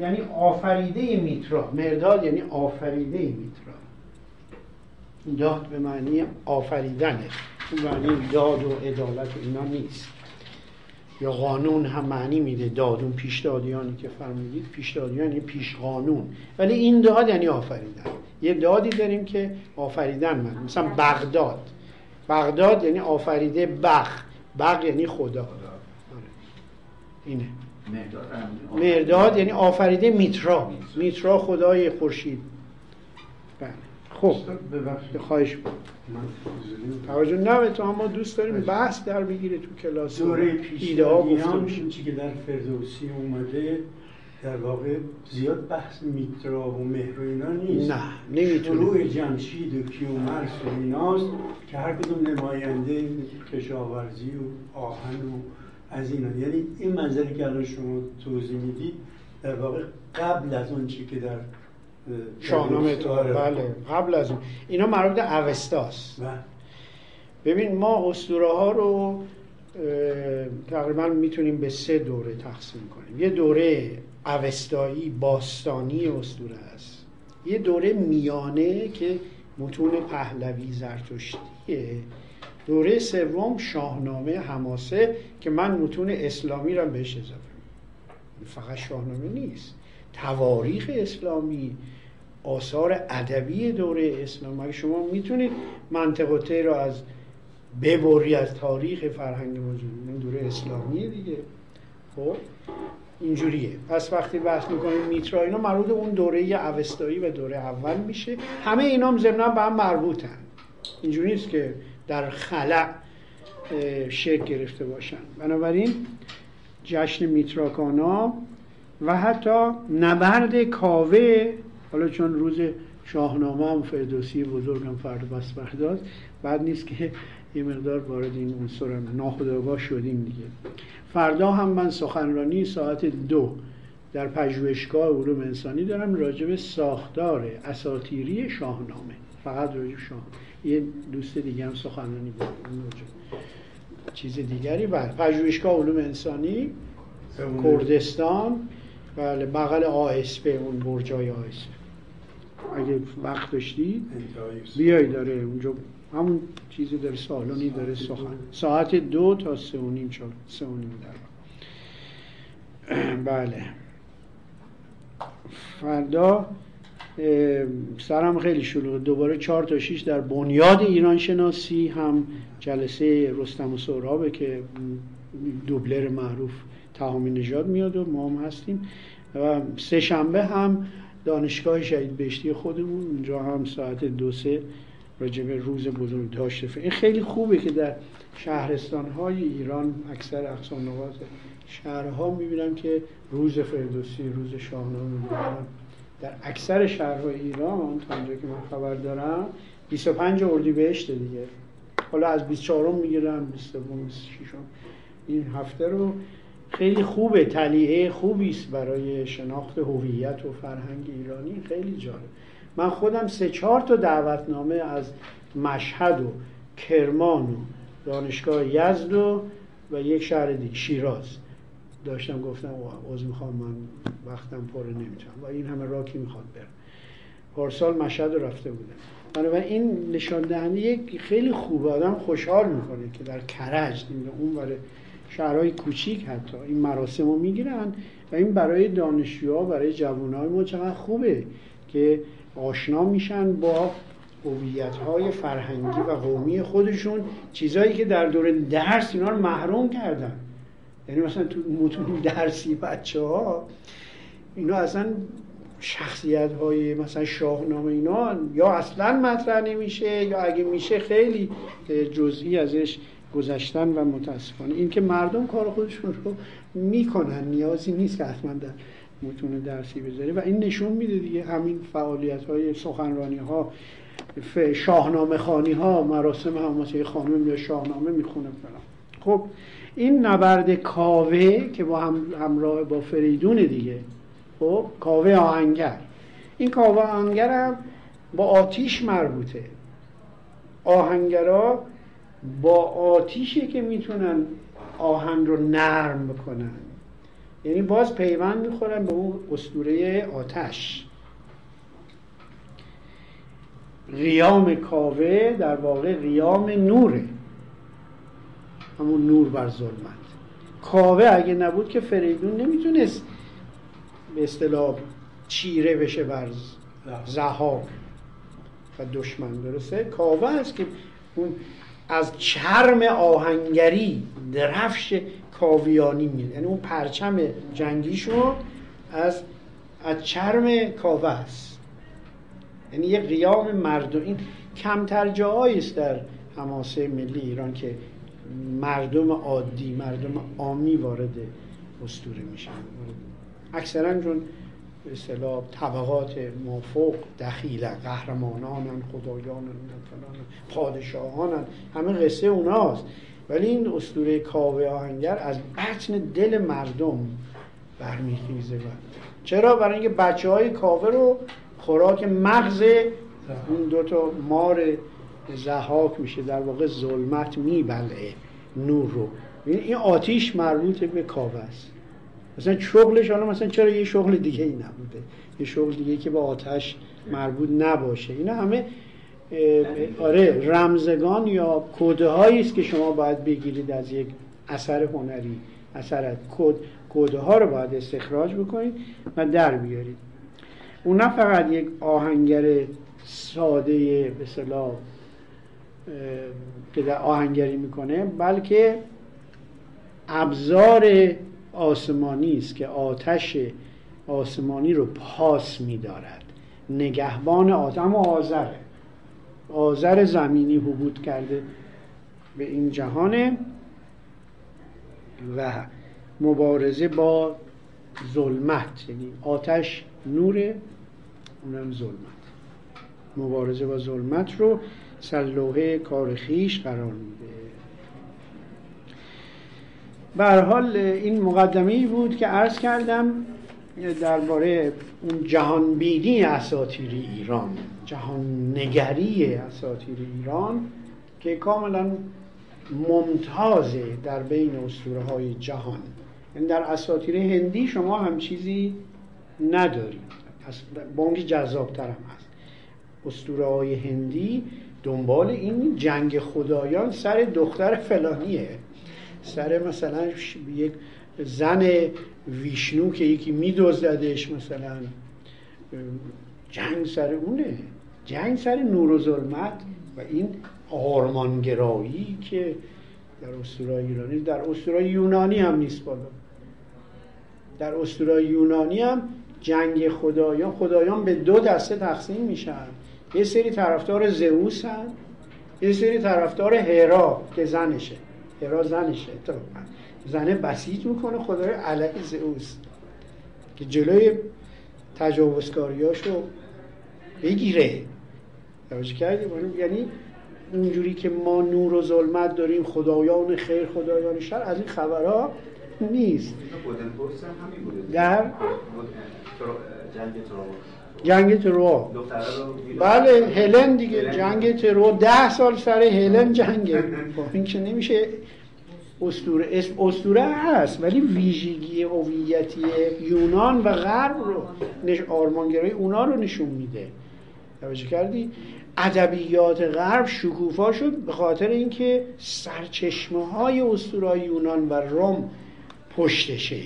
یعنی آفریده میترا. مرداد یعنی آفریده میترا. داد به معنی آفریدنه. اون معنی داد و عدالت اینا نیست. یا قانون هم معنی میده. داد اون پیش دادیانی که فرمودید. پیش دادیان یعنی پیش قانون ولی این داد یعنی آفریدن. یه دادی داریم که آفریدن من مثلا بغداد. بغداد یعنی آفریده بغ بغ یعنی خدا. اینه. مرداد یعنی آفریده میترا. میترا. خدای خورشید. بله. خب خواهش بود. توجه نه تو ما دوست داریم بحث در بگیره تو کلاس. دوره پیش ها چی که در فردوسی اومده در واقع زیاد بحث میترا و مهر و اینا نیست. نه نمی‌تونه. روی جمشید و کیومرس و ایناست که هر کدوم نماینده کشاورزی و آهن و از اینا. یعنی این منظری که الان شما توضیح می‌دید در واقع قبل از اون چی که در شاهنامه تو آره. بله قبل از اون. اینا مربوط به اوستاست. بله. ببین ما اسطوره ها رو تقریبا می‌تونیم به سه دوره تقسیم کنیم. یه دوره اوستایی باستانی اسطوره است. یه دوره میانه که متون پهلوی زرتشتیه. دوره سوم شاهنامه حماسه که من متون اسلامی را بهش اضافه فقط شاهنامه نیست. تواریخ اسلامی آثار ادبی دوره اسلام. شما می‌تونید منطقه را از ببری از تاریخ فرهنگ موجود این دوره اسلامی دیگه. خب اینجوریه. پس وقتی بحث می‌کنیم میترا اینا مربوط اون دوره اوستایی و دوره اول میشه. همه اینا هم ضمنا به هم مربوطن. اینجوری نیست که در خلع شکل گرفته باشن. بنابراین جشن میتراکانا و حتی نبرد کاوه حالا چون روز شاهنامه هم فردوسی بزرگم فرد بس برداست بعد نیست که یه مقدار وارد این عنصر ناخودآگاه شدیم دیگه. فردا هم من سخنرانی ساعت دو در پژوهشگاه علوم انسانی دارم راجع ساختار اساتیری شاهنامه. فقط راجع شاه یه دوست دیگه هم سخنرانی بود چیز. دیگری بله. پژوهشگاه علوم انسانی کردستان. بله بغل آسپ اون برجای آسپ اگه وقت داشتید بیایید داره اونجا. همون چیزی داره سالونی داره سخن. ساعت دو تا سه و نیم چهار سه و نیم در بله. فردا سرم خیلی شلوغه. دوباره چهار تا شیش در بنیاد ایران شناسی هم جلسه رستم و سهرابه که دوبلر معروف تهامی نژاد میاد و ما هم هستیم. و سه شنبه هم دانشگاه شهید بهشتی خودمون اونجا هم ساعت دو سه راجب روز بزرگ داشته. این خیلی خوبه که در شهرستان های ایران اکثر اقصان نقاط شهرها می‌بینم که روز فردوسی روز شاهنامه می‌بینم. در اکثر شهرهای ایران تا اینجا که من خبر دارم 25 اردیبهشت دیگه. حالا از 24 می‌گیرم 23 26 این هفته رو خیلی خوبه تلیعه خوبی است برای شناخت هویت و فرهنگ ایرانی. خیلی جالب. من خودم سه چهار تا دعوتنامه از مشهد و کرمان و دانشگاه یزد و و یک شهر دیگه شیراز. داشتم گفتم عوض می‌خوام من وقتم پره نمی‌تونم. و این همه راکی می‌خواد برم پارسال مشهد رفته بودم. بنابراین این نشان دهنده یک خیلی خوب آدم خوشحال می‌کنه که در کرج اون برای شهرهای کوچیک حتی این مراسم رو می‌گیرن و این برای دانشجوها برای جوانهای ما چقدر خوبه که آشنا میشن با هویت های فرهنگی و قومی خودشون. چیزهایی که در دور درس اینا رو محروم کردن. یعنی مثلا تو متون درسی بچه ها اینا اصلا شخصیت های مثلا شاهنامه اینا یا اصلا مطرح نمیشه یا اگه میشه خیلی جزئی ازش گذشتن و متاسفانه. اینکه مردم کار خودشون رو می‌کنن نیازی نیست که حتما در متون درسی بذاری. و این نشون میده دیگه همین فعالیت های سخنرانی ها شاهنامه خانی ها مراسم هم مثل خانم یا شاهنامه می‌خونه فلان. خب این نبرد کاوه که با هم همراه با فریدون دیگه خب کاوه آهنگر. این کاوه آهنگر هم با آتیش مربوطه. آهنگرا با آتیشی که می‌تونن آهن رو نرم بکنن. یعنی باز پیوند می‌خورن به اون اسطوره آتش. قیام کاوه در واقع قیام نوره. همون نور بر ظلمت. کاوه اگه نبود که فریدون نمی‌تونست به اصطلاح چیره بشه بر زهاک و دشمن. درسته؟ کاوه است که اون از چرم آهنگری درفش کاویانی میاد یعنی اون پرچم جنگیشو از از چرم کاوه است. یعنی یه قیام مردم این کمتر جاهایی است در حماسه ملی ایران که مردم عادی مردم عامی وارد اسطوره میشن. اکثرا چون اصطلاح طبقات مافوق دخیل قهرمانانن خدایانن پادشاهانن همه قصه اوناست. ولی این اسطوره کاوه آهنگر از بطن دل مردم برمیخیزه. چرا؟ برای اینکه بچه های کاوه رو خوراک مغز اون دوتا مار زهاک میشه در واقع ظلمت میبلعه نور رو. این آتیش مربوط به کاوه است. مثلا شغلش حالا مثلا چرا یه شغل دیگه ای نبوده؟ یه شغل دیگه که با آتش مربوط نباشه. اینا همه آره رمزگان یا کده است که شما باید بگیرید از یک اثر هنری اثر کد کده ها رو باید استخراج بکنید و در بیارید. اون نه فقط یک آهنگر ساده به که آهنگری می‌کنه بلکه ابزار آسمانی است که آتش آسمانی رو پاس میدارد. نگهبان اما آذره آذر زمینی حبود کرده به این جهان و مبارزه با ظلمت یعنی آتش نور اونم ظلمت. مبارزه با ظلمت رو سلوحه کار خیش قرار میده. حال این مقدمه بود که عرض کردم درباره اون جهانبینی اساتیری ایران جهان نگری اساتیر ایران که کاملا ممتازه در بین اسطوره های جهان. یعنی در اساطیر هندی شما هم چیزی ندارید. بانک جذابتر هم هست. اسطوره های هندی دنبال این جنگ خدایان سر دختر فلانیه. سر مثلا یک زن ویشنو که یکی میدزددش مثلا. جنگ سر اونه. جنگ سر نور و ظلمت و این آرمانگرایی که در اسطورای ایرانی در اسطورای یونانی هم نیست بالا. در اسطورای یونانی هم جنگ خدایان خدایان به دو دسته تقسیم میشن. یه سری طرفدار زئوس هن. یه سری طرفدار هرا که زنشه. هرا زنشه. زنه بسیج می‌کنه خدای علیه زئوس. که جلوی تجاوزکاریاشو بگیره. توجه کردیم یعنی اونجوری که ما نور و ظلمت داریم خدایان خیر خدایان شر از این خبرها نیست. در جنگ تروا بله هلن دیگه جنگ تروا ده سال سر هلن جنگه. خب این که نمیشه استوره اسم استوره هست ولی ویژگی هویتی یونان و غرب رو نش آرمانگرای اونا رو نشون میده. توجه کردی؟ ادبیات غرب شکوفا شد به خاطر اینکه سرچشمه های اسطورهای یونان و روم پشتشه.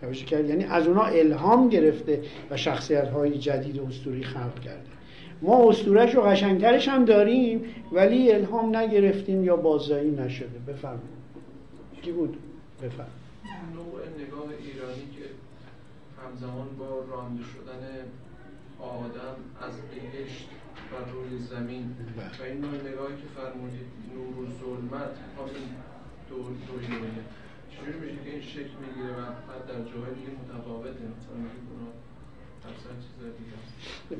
توجه کرد. یعنی از اونا الهام گرفته و شخصیت های جدید اسطوری خلق کرده. ما اسطورهش رو قشنگترش هم داریم ولی الهام نگرفتیم یا بازایی نشده. بفرمایید. کی بود؟ بفرم نوع نگاه ایرانی که همزمان با رانده شدن آدم از بهشت و روی زمین. بله. و این نوع نگاهی که فرمودید نور و ظلمت همین دو دویونه چجوری میشه که این شکل می‌گیره و در جاهای دیگه متفاوته. مثلا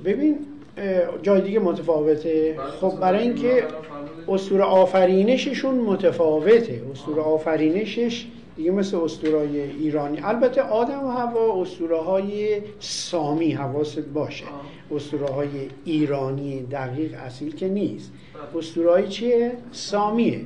ببین جای دیگه متفاوته. خب برای اینکه اسطوره آفرینششون متفاوته. اسطوره آفرینشش دیگه مثل اسطورهای ایرانی. البته آدم و هوا اسطوره های سامی حواست باشه. اسطوره های ایرانی دقیق اصیل که نیست. بله. اسطوره چیه؟ سامیه.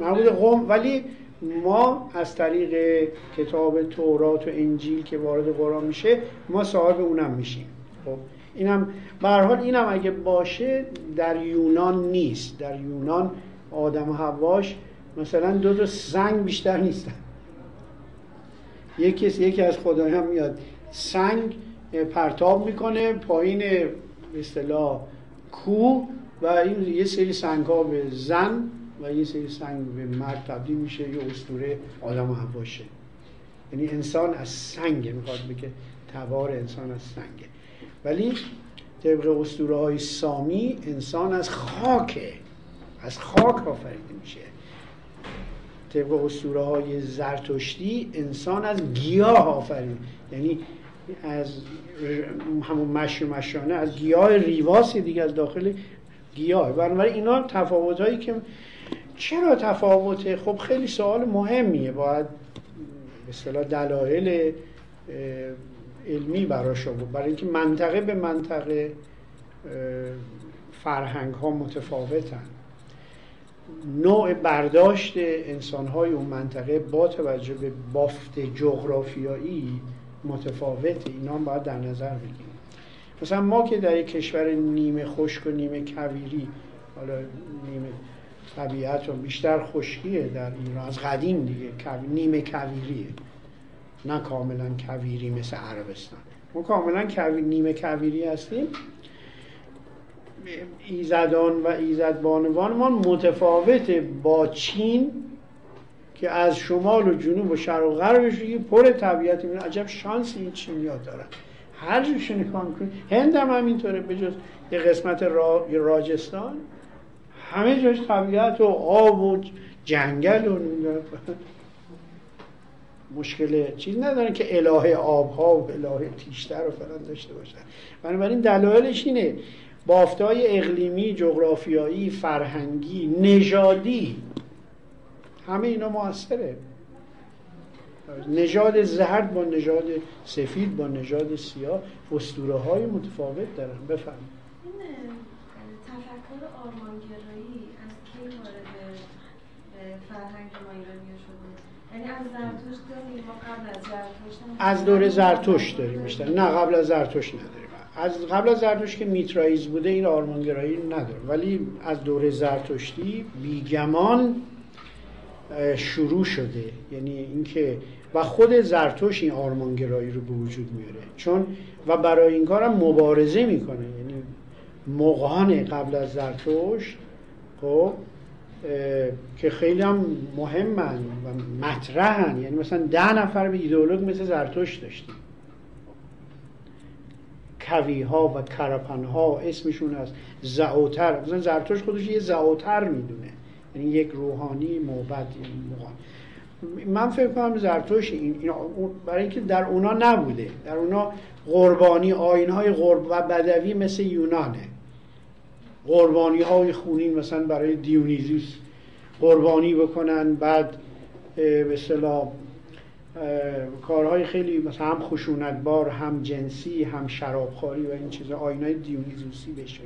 مربوط قوم. ولی ما از طریق کتاب تورات و انجیل که وارد قرآن میشه ما صاحب اونم میشیم. خب اینم به حال اینم اگه باشه در یونان نیست. در یونان آدم و هواش مثلا دو تا سنگ بیشتر نیستن. یکی یکی از خدایان میاد سنگ پرتاب می‌کنه پایین به اصطلاح کوه و این یه سری سنگ ها به زن و یه سری سنگ به مرد تبدیل میشه یه اسطوره آدم و هواشه یعنی انسان از سنگ می‌خواد بگه تبار انسان از سنگه ولی طبق اسطوره های سامی انسان از خاکه از خاک آفریده میشه. طبق اسطوره های زرتشتی انسان از گیاه آفرید یعنی از همون مشی مشانه از گیاه ریواسی دیگه از داخل گیاه. بنابراین اینا تفاوت هایی که چرا تفاوته؟ خب خیلی سوال مهمیه. باید به اصطلاح دلایل علمی براش بود. برای اینکه منطقه به منطقه فرهنگ ها متفاوتن. نوع برداشت انسان های اون منطقه با توجه به بافت جغرافیایی متفاوته. اینا هم باید در نظر بگیریم. مثلا ما که در یک کشور نیمه خشک و نیمه کویری حالا نیمه طبیعت و بیشتر خشکیه در ایران از قدیم دیگه. نیمه کویریه. نه کاملا کویری مثل عربستان. ما کاملا کوی... نیمه کویری هستیم. ایزدان و ایزدبانوان ما متفاوت با چین که از شمال و جنوب و شرق و غربش پر طبیعت. می‌بینه عجب شانسی این چینی دارن هر جوش نگاه هند هم همینطوره. به جز یه قسمت را... راجستان. همه جاش طبیعت و آب و جنگل و مشکل چیز ندارن که الهه آبها و الهه تیشتر و فلان داشته باشن بنابراین دلایلش اینه. بافتهای اقلیمی، جغرافیایی، فرهنگی، نژادی همه اینا موثره. نژاد زرد با نژاد سفید با نژاد سیاه اسطوره های متفاوت دارن. بفهم تفکر آرمانگرایی از کی وارد فرهنگ ما ایرانی شده؟ یعنی از داریم از دوره زرتشت داریم بیشتر. نه قبل از زرتشت نداریم. از قبل از زرتشت که میترائیز بوده این آرمانگرایی نداره ولی از دوره زرتشتی بیگمان شروع شده. یعنی اینکه و خود زرتوش این آرمانگرایی رو به وجود میاره. چون و برای این کارم مبارزه می‌کنه. یعنی مقان قبل از زرتوش خب که خیلی هم مهمن و مطرحن. یعنی مثلا ده نفر به ایدئولوگ مثل زرتوش داشتیم. کوی ها و کرپن ها اسمشون از زعوتر. مثلا زرتوش خودش یه زعوتر می‌دونه. یعنی یک روحانی موبد من فکر کنم زرتوش این برای اینکه در اونا نبوده. در اونا قربانی آین های قرب و بدوی مثل یونانه. قربانی های خونین مثلا برای دیونیزیس قربانی بکنن بعد به اصطلاح کارهای خیلی مثلا هم خشونتبار هم جنسی هم شرابخوری و این چیزا آینای دیونیزوسی بهش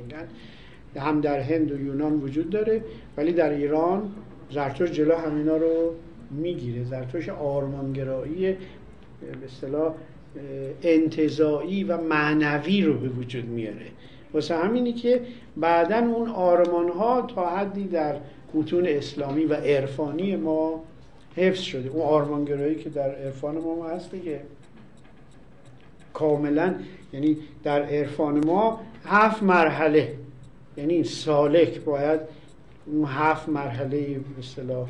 هم در هند و یونان وجود داره ولی در ایران زرتوش جلو همینا رو می‌گیره. زرتوش آرمانگرایی به اصطلاح انتظایی و معنوی رو به وجود میاره. واسه همینی که بعدا اون آرمان ها تا حدی در متون اسلامی و عرفانی ما حفظ شده. اون آرمانگرایی که در عرفان ما هست دیگه. کاملا یعنی در عرفان ما هفت مرحله یعنی سالک باید اون هفت مرحله اصطلاح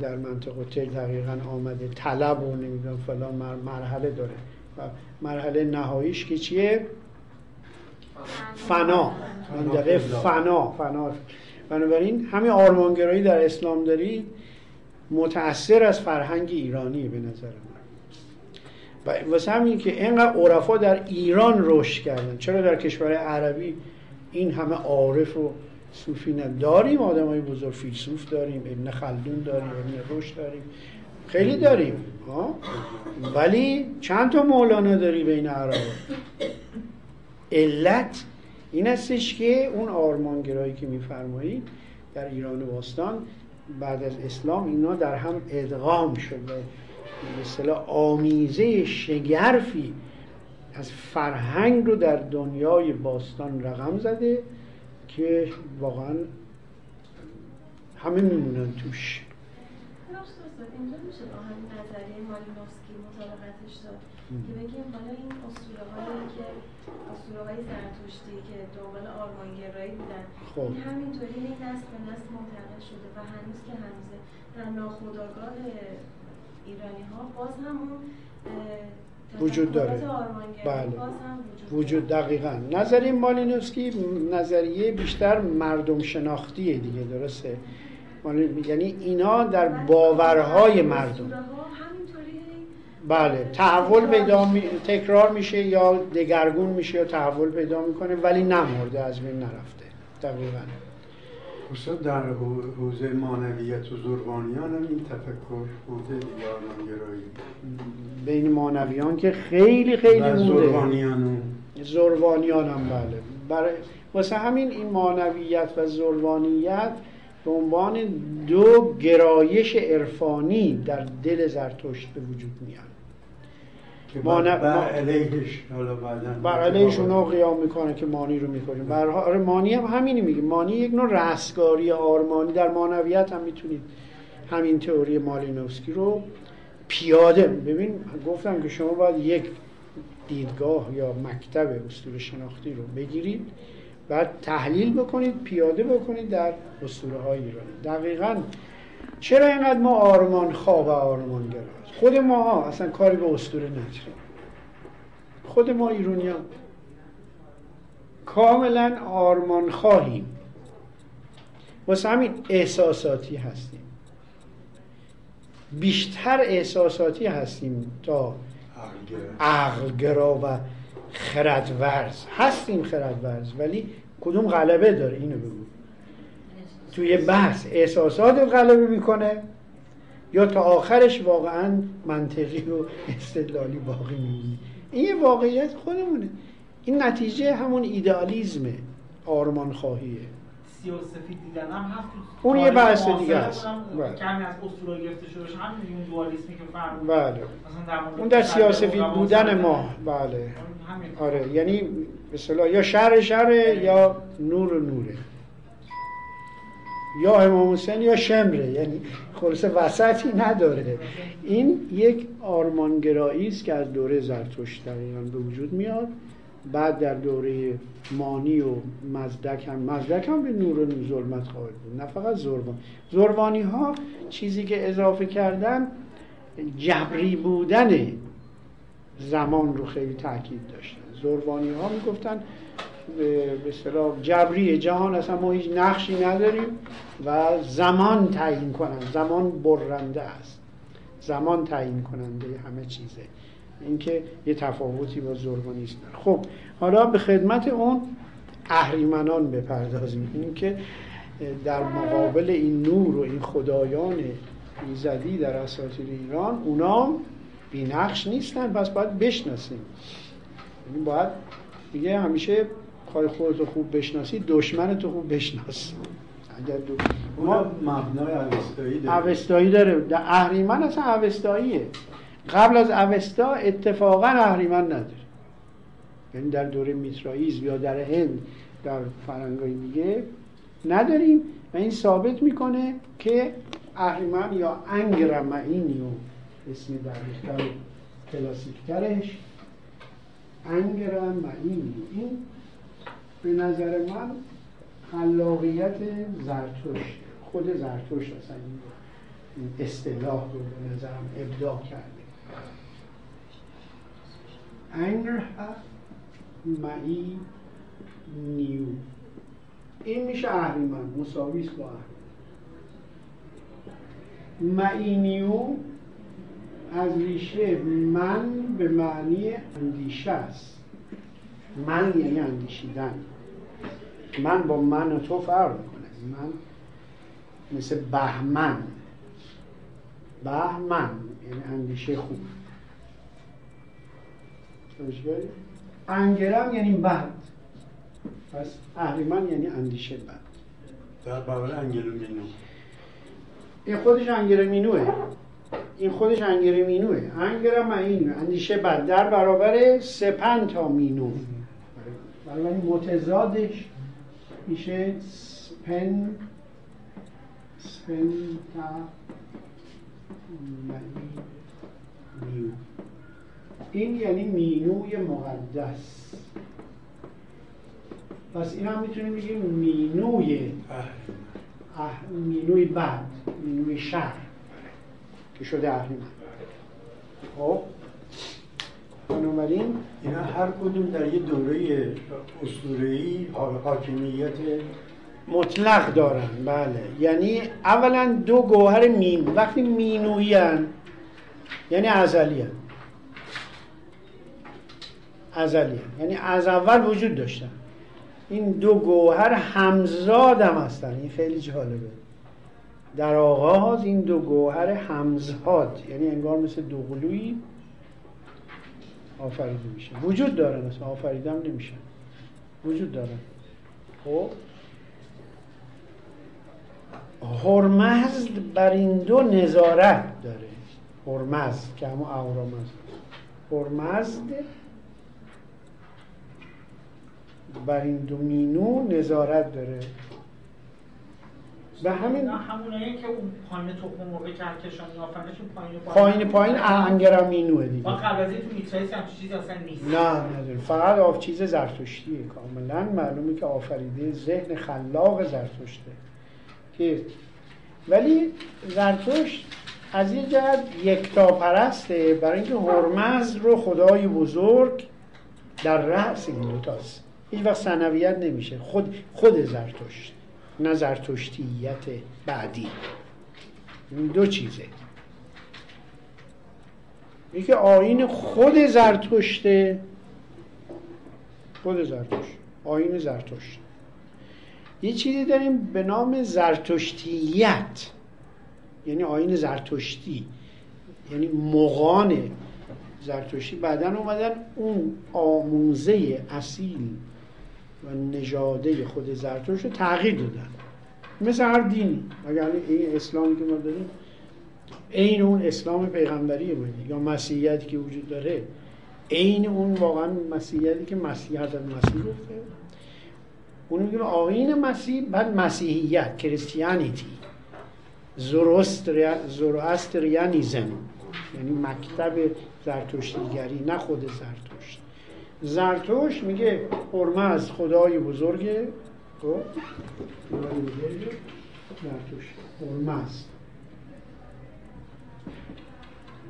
در منطقه تل دقیقا آمده. طلب و نمی‌دونم فلان مرحله داره. و مرحله نهاییش که چیه؟ فنا. منطقه فنا فنا. بنابراین همین آرمانگرایی در اسلام دارید متأثر از فرهنگ ایرانی به نظر من. و واسه همین که اینقدر عرفا در ایران رشد کردن. چرا در کشور عربی این همه عارف و صوفی داریم آدم های بزرگ فیلسوف داریم ابن خلدون داریم ابن رشد داریم. خیلی داریم ها؟ ولی چند تا مولانا داری بین عرب علت این استش که اون آرمانگرایی که میفرمایید در ایران باستان بعد از اسلام اینا در هم ادغام شده. به آمیزه شگرفی از فرهنگ رو در دنیای باستان رقم زده که واقعا همه میمونن توش. اینجا میشه با همین نظریه مالینوفسکی مطابقتش داد. که بگیم حالا این اصوله هایی که اصوله های زرتشتی که دنبال آرمانگرایی بودن. خب. این همینطوری یک نسل به نسل منتقل شده و هنوز که هنوزه در ناخودآگاه ایرانی ها باز همون وجود داره. بله. وجود دقیقا. نظریه مالینوسکی نظریه بیشتر مردم شناختیه دیگه درسته؟ یعنی اینا در باورهای مردم. بله تحول پیدا می... تکرار میشه یا دگرگون میشه یا تحول پیدا می‌کنه ولی نمرده از بین نرفته دقیقا. خصوصا در حوزه مانویت و زربانیان هم این تفکر بوده دیگرانگرایی. بین مانویان که خیلی خیلی بوده زربانیان زربانیان هم بله. برای واسه همین این مانویت و زربانیت به عنوان دو گرایش عرفانی در دل زرتشت به وجود میان ما بر علیهش حالا بر علیهش اونا قیام می‌کنه که مانی رو می‌کنیم بر آره مانی هم همینی میگه. مانی یک نوع رستگاری آرمانی. در مانویت هم می‌تونید همین تئوری مالینوفسکی رو پیاده ببین گفتم که شما باید یک دیدگاه یا مکتب اسطوره شناختی رو بگیرید بعد تحلیل بکنید پیاده بکنید در اسطوره های ایرانی. دقیقا چرا اینقدر ما آرمان خواب و آرمان گراست خود ما ها اصلا کاری به اسطوره نداریم. خود ما ایرونیان. کاملا آرمان خواهیم. واسه همین احساساتی هستیم. بیشتر احساساتی هستیم تا عقلگرا و خردورز. هستیم خردورز ولی کدوم غلبه داره؟ اینو بگو. توی بحث احساسات غلبه می‌کنه. یا تا آخرش واقعا منطقی و استدلالی باقی میمونه. این یه واقعیت خودمونه. این نتیجه همون ایدئالیزمه آرمان خواهیه سیاسفید دیدن هم هست. اون یه بحث دیگه است. بله. کمی از اسطوره گرفته شده همین اون دوالیسمی که فرق بله. مثلا اون در سیاسفید بودن ما. بله. آره. یعنی مثلا یا شر شره یا نور نوره. یا امام حسین یا شمره. یعنی خلاصه وسطی نداره. این یک آرمانگرایی است که از دوره زرتشت در ایران به وجود میاد. بعد در دوره مانی و مزدک هم مزدک هم به نور و ظلمت خواهد بود. نه فقط زربان. زربانی ها چیزی که اضافه کردن جبری بودن زمان رو خیلی تاکید داشتن. زربانی ها می‌گفتن به اصطلاح جبری جهان اصلا ما هیچ نقشی نداریم و زمان تعیین کنند زمان برنده است. زمان تعیین کننده همه چیزه. اینکه یه تفاوتی با زربانیسم خب حالا به خدمت اون اهریمنان بپردازیم. اینکه در مقابل این نور و این خدایان ایزدی در اساطیر ایران اونا بینقش نیستن پس باید بشناسیم. یعنی باید میگه همیشه خواهی خودتو خوب بشناسی دشمن تو خوب بشناس اگر دو... ما مبنای اوستایی داره. اوستایی داره. در اهریمن اصلا اوستاییه. قبل از اوستا اتفاقا اهریمن نداره. یعنی در دوره میترائیز یا در هند در فرنگای دیگه نداریم. و این ثابت می‌کنه که اهریمن یا انگرمعینی و اسم دقیقتر کلاسیکترش انگرمعینی این به نظر من خلاقیت زرتوش خود زرتوش اصلا این اصطلاح رو به نظرم ابداع کرده. انگر معی نیو. این میشه اهریمن مساویس با اهریمن. معی از ریشه من به معنی اندیشه است. من یعنی اندیشیدن. من با من و تو فرق می‌کنه. من مثل بهمن. بهمن یعنی اندیشه خوب. انگرم یعنی بد. پس اهریمن یعنی اندیشه بد. در برابر انگره‌مینو این خودش انگره‌مینوه. این خودش انگره‌مینوه. انگرم این اندیشه بد. در برابر سپنتا مینو. بنابراین متضادش. میشه سپن سپنتا مینو این یعنی مینوی مقدس. پس این هم می‌تونیم بگیم مینوی اه مینوی بد مینوی شر که شده اهریمن خب؟ بنابراین اینا هر کدوم در یه دوره اسطوره‌ای حاکمیت مطلق دارن. بله. یعنی اولا دو گوهر مین وقتی مینویی یعنی ازلی هن. یعنی از اول وجود داشتن. این دو گوهر همزاد هم هستن. این خیلی جالبه. در آغاز این دو گوهر همزاد یعنی انگار مثل دو قلوی آفریده میشه. وجود دارن مثلا آفریدم نمیشن وجود دارن خب؟ هرمزد بر این دو نظارت داره. هرمزد که همون اهورامزد هرمزد بر این دو مینو نظارت داره. به همین همونایی که اون پایین تخم مرغ کهکشان آفرینشون پایین پایین پایین انگرم مینوه دیگه. از این تو میترائیسم هم چیزی اصلا نیست. نه نداره فقط آف چیز زرتشتیه. کاملا معلومه که آفریده ذهن خلاق زرتشته. که ولی زرتشت از یه جهت یکتا پرسته برای اینکه هرمز رو خدای بزرگ در رأس این دوتاست هیچ وقت سنویت نمیشه. خود خود زرتشت. نه زرتشتیت بعدی. دو چیزه. یکی آین خود زرتشته. خود زرتشت. آین زرتشت. یه چیزی داریم به نام زرتشتیت. یعنی آین زرتشتی. یعنی مغان زرتشتی. بعدا اومدن اون آموزه اصیل و نژاده خود زرتشت رو تغییر دادن. مثل هر دینی. اگر این اسلامی که ما داریم عین اون اسلام پیغمبری ما یا مسیحیتی که وجود داره عین اون واقعا مسیحیتی که مسیح حضرت مسیح گفته. اون میگه آین مسیح بعد مسیحیت کریستیانیتی. زروستریانیزم. یعنی مکتب زرتشتیگری نه خود زرتشت. زرتشت میگه از خدای بزرگه. خب؟ زرتشت هرمز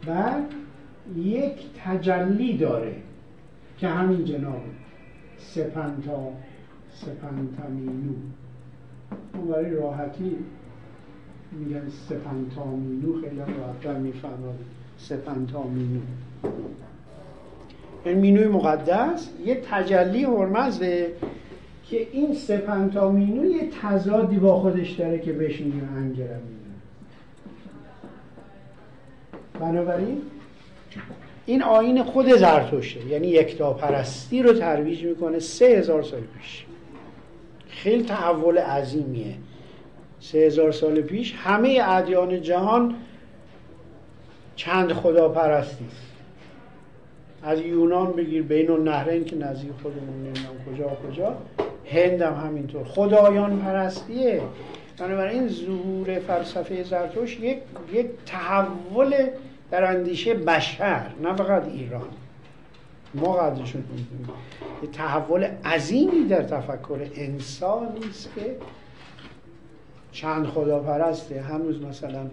بعد یک تجلی داره که همین جناب سپنتا سپنتامینو. اون برای راحتی میگن سپنتامینو خیلی راحتتر می‌فهمد سپنتامینو. مینوی مقدس یه تجلی هرمزه که این سپنتامینو یه تضادی با خودش داره که بهش میگن انگرمینو بنابراین این آین خود زرتوشه یعنی یکتا پرستی رو ترویج می‌کنه سه هزار سال پیش. خیلی تحول عظیمیه. سه هزار سال پیش همه ادیان جهان چند خدا پرستی از یونان بگیر بین النهرین که نزدیک خودمون نمی‌دونم کجا کجا. هند هم همینطور. خدایان پرستیه. بنابراین ظهور فلسفه زرتوش یک یک تحول در اندیشه بشر نه فقط ایران. ما قدرشون یه تحول عظیمی در تفکر انسانی است که چند خدا پرسته هنوز مثلا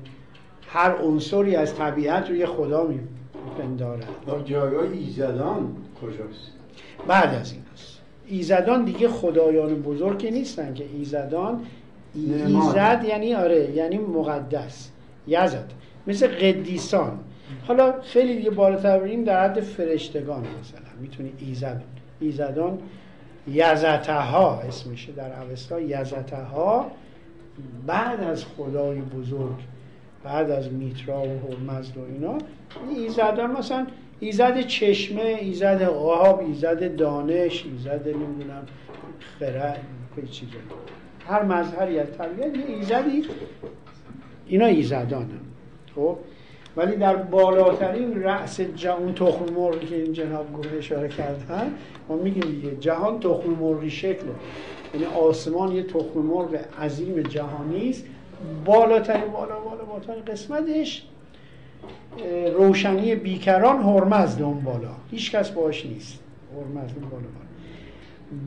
هر عنصری از طبیعت رو یه خدا میپندارن جایگاه ایزدان کجاست؟ بعد از این است. ایزدان دیگه خدایان بزرگ نیستن که ایزدان ایزد یعنی آره یعنی مقدس یزد مثل قدیسان. حالا خیلی دیگه بالاتر بریم در حد فرشتگان مثلا. می‌تونی ایزدان ایزدان یزتها اسمشه در اوستا یزتها بعد از خدای بزرگ. بعد از میترا و هرمزد و اینا ایزدان مثلا ایزد چشمه ایزد آب ایزد دانش ایزد نمی‌دونم خرد چیزا. هر مظهری از طبیعت یه ایزدی اینا ایزدان خب؟ ولی در بالاترین رأس جهان تخم مرغی که این جناب گفت اشاره کردن ما میگیم دیگه جهان تخم مرغی شکله. یعنی آسمان یه تخم مرغ عظیم جهانی است. بالاترین بالا بالا بالاترین قسمتش روشنی بیکران هرمزد اون بالا. هیچ کس باش نیست. هرمزد اون بالا بالا.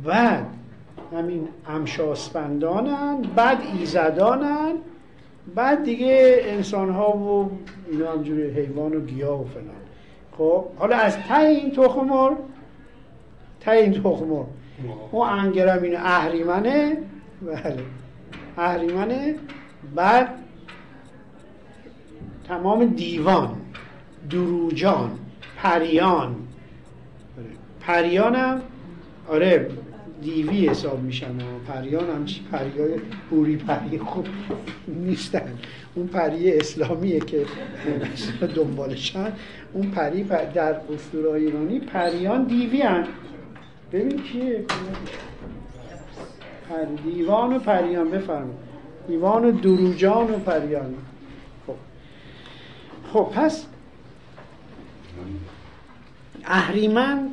بعد همین امشاسپندانن بعد ایزدانن بعد دیگه انسان ها و اینا همجوری حیوان و گیاه و فلان. خب حالا از ته این تخمر ته این تخمر اون انگرم اینه اهریمنه بله. اهریمنه. بعد تمام دیوان دروجان پریان پریانم آره دیوی حساب میشن و پریان هم چی پریای بوری پری خوب نیستن. اون پری اسلامیه که دنبالشن. اون پری در اسطوره ایرانی پریان دیوی هن. ببین کیه؟ دیوان و پریان بفرمایید. دیوان و دروجان و پریان خب. خب پس اهریمن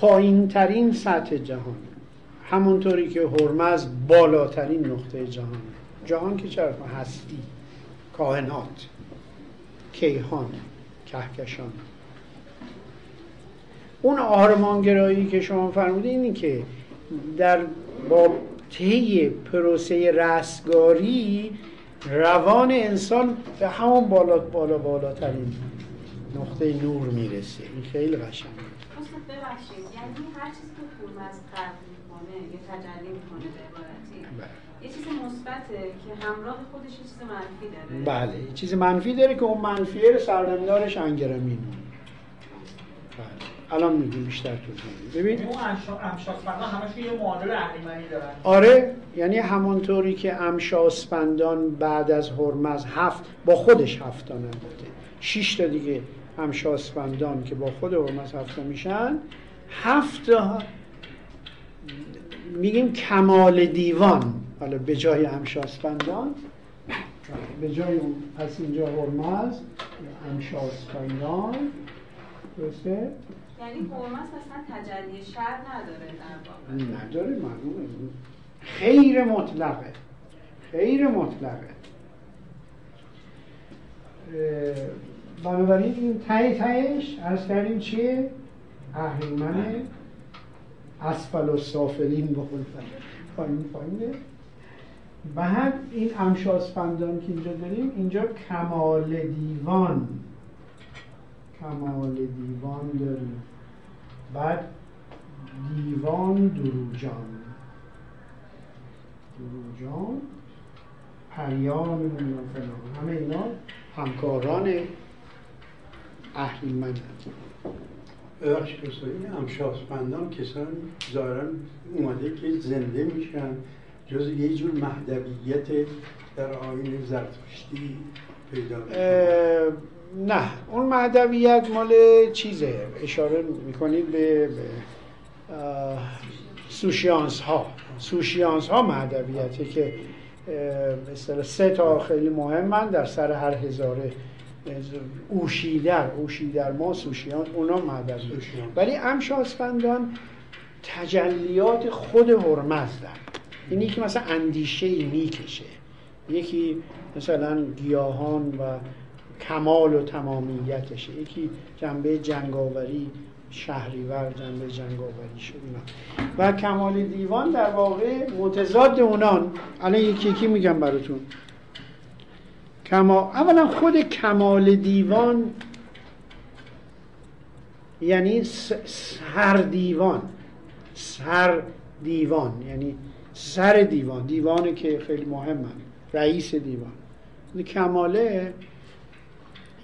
پایین ترین سطح جهان. همونطوری که هرمز بالاترین نقطه جهان. جهان که چرا؟ هستی کائنات کیهان کهکشان. اون آرمانگرایی که شما فرمودید اینی که در با طی پروسه رستگاری روان انسان به همون بالا بالا بالاترین نقطه نور می‌رسه. این خیلی قشنگه. ببخشید. یعنی هر چیزی که فرم از قبل می‌کنه یا تجلی می‌کنه به عبارتی. بله. یه چیز مثبته که همراه خودش یه چیز منفی داره. بله. یه چیز منفی داره که اون منفیه رو سرنمدارش انگرامین بله الان میگیم بیشتر توضیح میدیم. ببین. اون امشا- امشاسپندان همشون یه معادل اهریمنی دارن. آره یعنی همانطوری که امشاسپندان بعد از هرمز هفت با خودش هفت تا البته شش تا دیگه امشاسپندان که با خود هرمز هفت میشن هفت میگیم کمال دیوان. حالا به جای امشاسپندان به جای اون پس اینجا هرمز امشاسپندان. درسته؟ یعنی هرمز اصلا تجلی شر نداره در واقع. نداره معلومه. خیر مطلقه. خیر مطلقه. بنابراین این ته تهش از کردیم چیه؟ اهریمن اسفل و سافلین بخون پایین پایینه. بعد این امشاسپندان که اینجا داریم اینجا کمال دیوان. کمال دیوان داریم. بعد دیوان دروجان. دروجان پریان فلان. همه اینا همکاران اهریمن استاد این امشاسپندان کسان ظاهرا اومده که زنده میشن جز یه جور مهدویت در آین زرتشتی پیدا نه اون مهدویت مال چیزه. اشاره می‌کنید به, سوشیانس ها سوشیانس ها مهدویته که اصطلاح سه تا خیلی مهمن در سر هر هزاره اوشیدر اوشیدر ما سوشیان اونا سوشیان. ولی امشاسپندان تجلیات خود هرمز در اینی که مثلا اندیشه ای می‌کشه. یکی مثلا گیاهان و کمال و تمامیتشه. یکی جنبه جنگاوری شهریور جنبه جنگاوری شد اینا و کمال دیوان در واقع متضاد اونان. الان یکی یکی میگم براتون. کما اولا خود کمال دیوان یعنی سر دیوان. سر دیوان. یعنی سر دیوان. دیوانی که خیلی مهمه. رئیس دیوان. کماله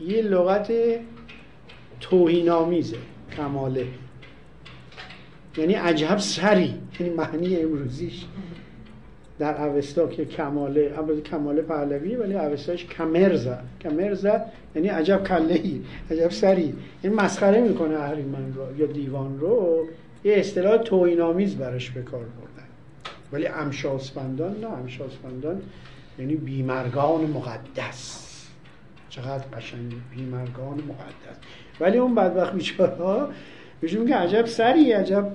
یه لغت توهینآمیزه کماله. یعنی عجب سری. یعنی معنی امروزیش در اوستا که کماله البته کماله پهلویه ولی اوستاش کمرزه. کمرزه یعنی عجب کله ای عجب سری. این مسخره می‌کنه اهریمن رو یا دیوان رو. یه اصطلاح توهین‌آمیز براش به کار بردن. ولی امشاسپندان نه امشاسپندان یعنی بیمرگان مقدس. چقدر قشنگه بیمرگان مقدس. ولی اون بدبخت بیچاره ها بهشون میگه عجب سری عجب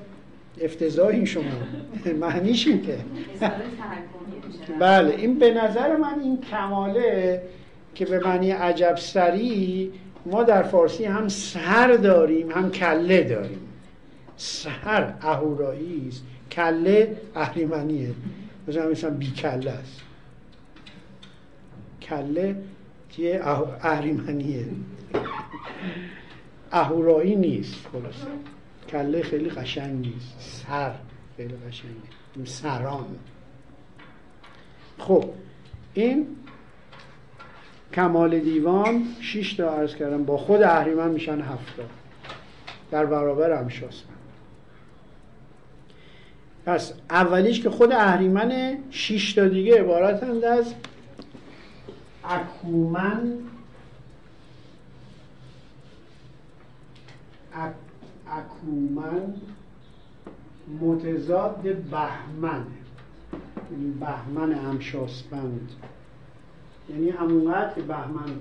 افتضاحی شما. معنیش این که. بله این به نظر من این کماله که به معنی عجب سری ما در فارسی هم سر داریم هم کله داریم. سر اهورایی است. کله اهریمنیه مثلا مثلا بی کله است. کله چیه؟ اه- اهریمنیه. اهورایی نیست خلاص کله خیلی قشنگ نیست. سر خیلی قشنگه سران. خب این کمال دیوان 6 تا عرض کردم. با خود اهریمن میشن هفت تا. در برابر امشاسپند پس اولیش که خود اهریمن 6 تا دیگه عبارتند از اکومن اک- اکومن متضاد بهمن یعنی بهمن همشاسپند یعنی همونقدر که بهمن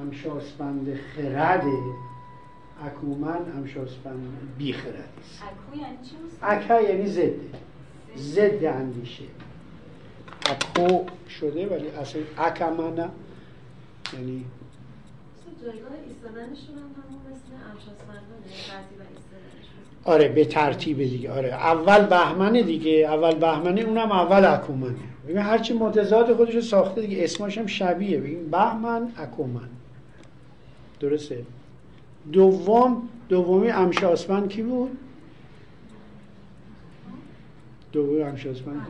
همشاسپند خرده اکومن همشاسپند بی خرد است. اکو یعنی چی؟ اکه یعنی ضد ضد اندیشه اکو شده ولی اصلا اکمنه یعنی مثل جایگاه ایستادنشون هم همون مثل امشاسپندانه ترتیب ایستادنشون. آره به ترتیب دیگه آره. اول بهمن دیگه اول بهمنه اونم اول اکومنه. ببین هرچی متضاد خودش رو ساخته دیگه اسمش هم شبیه. ببین بهمن اکومن. درسته؟ دوم دومی امشاسپند کی بود؟ دو همشاسپند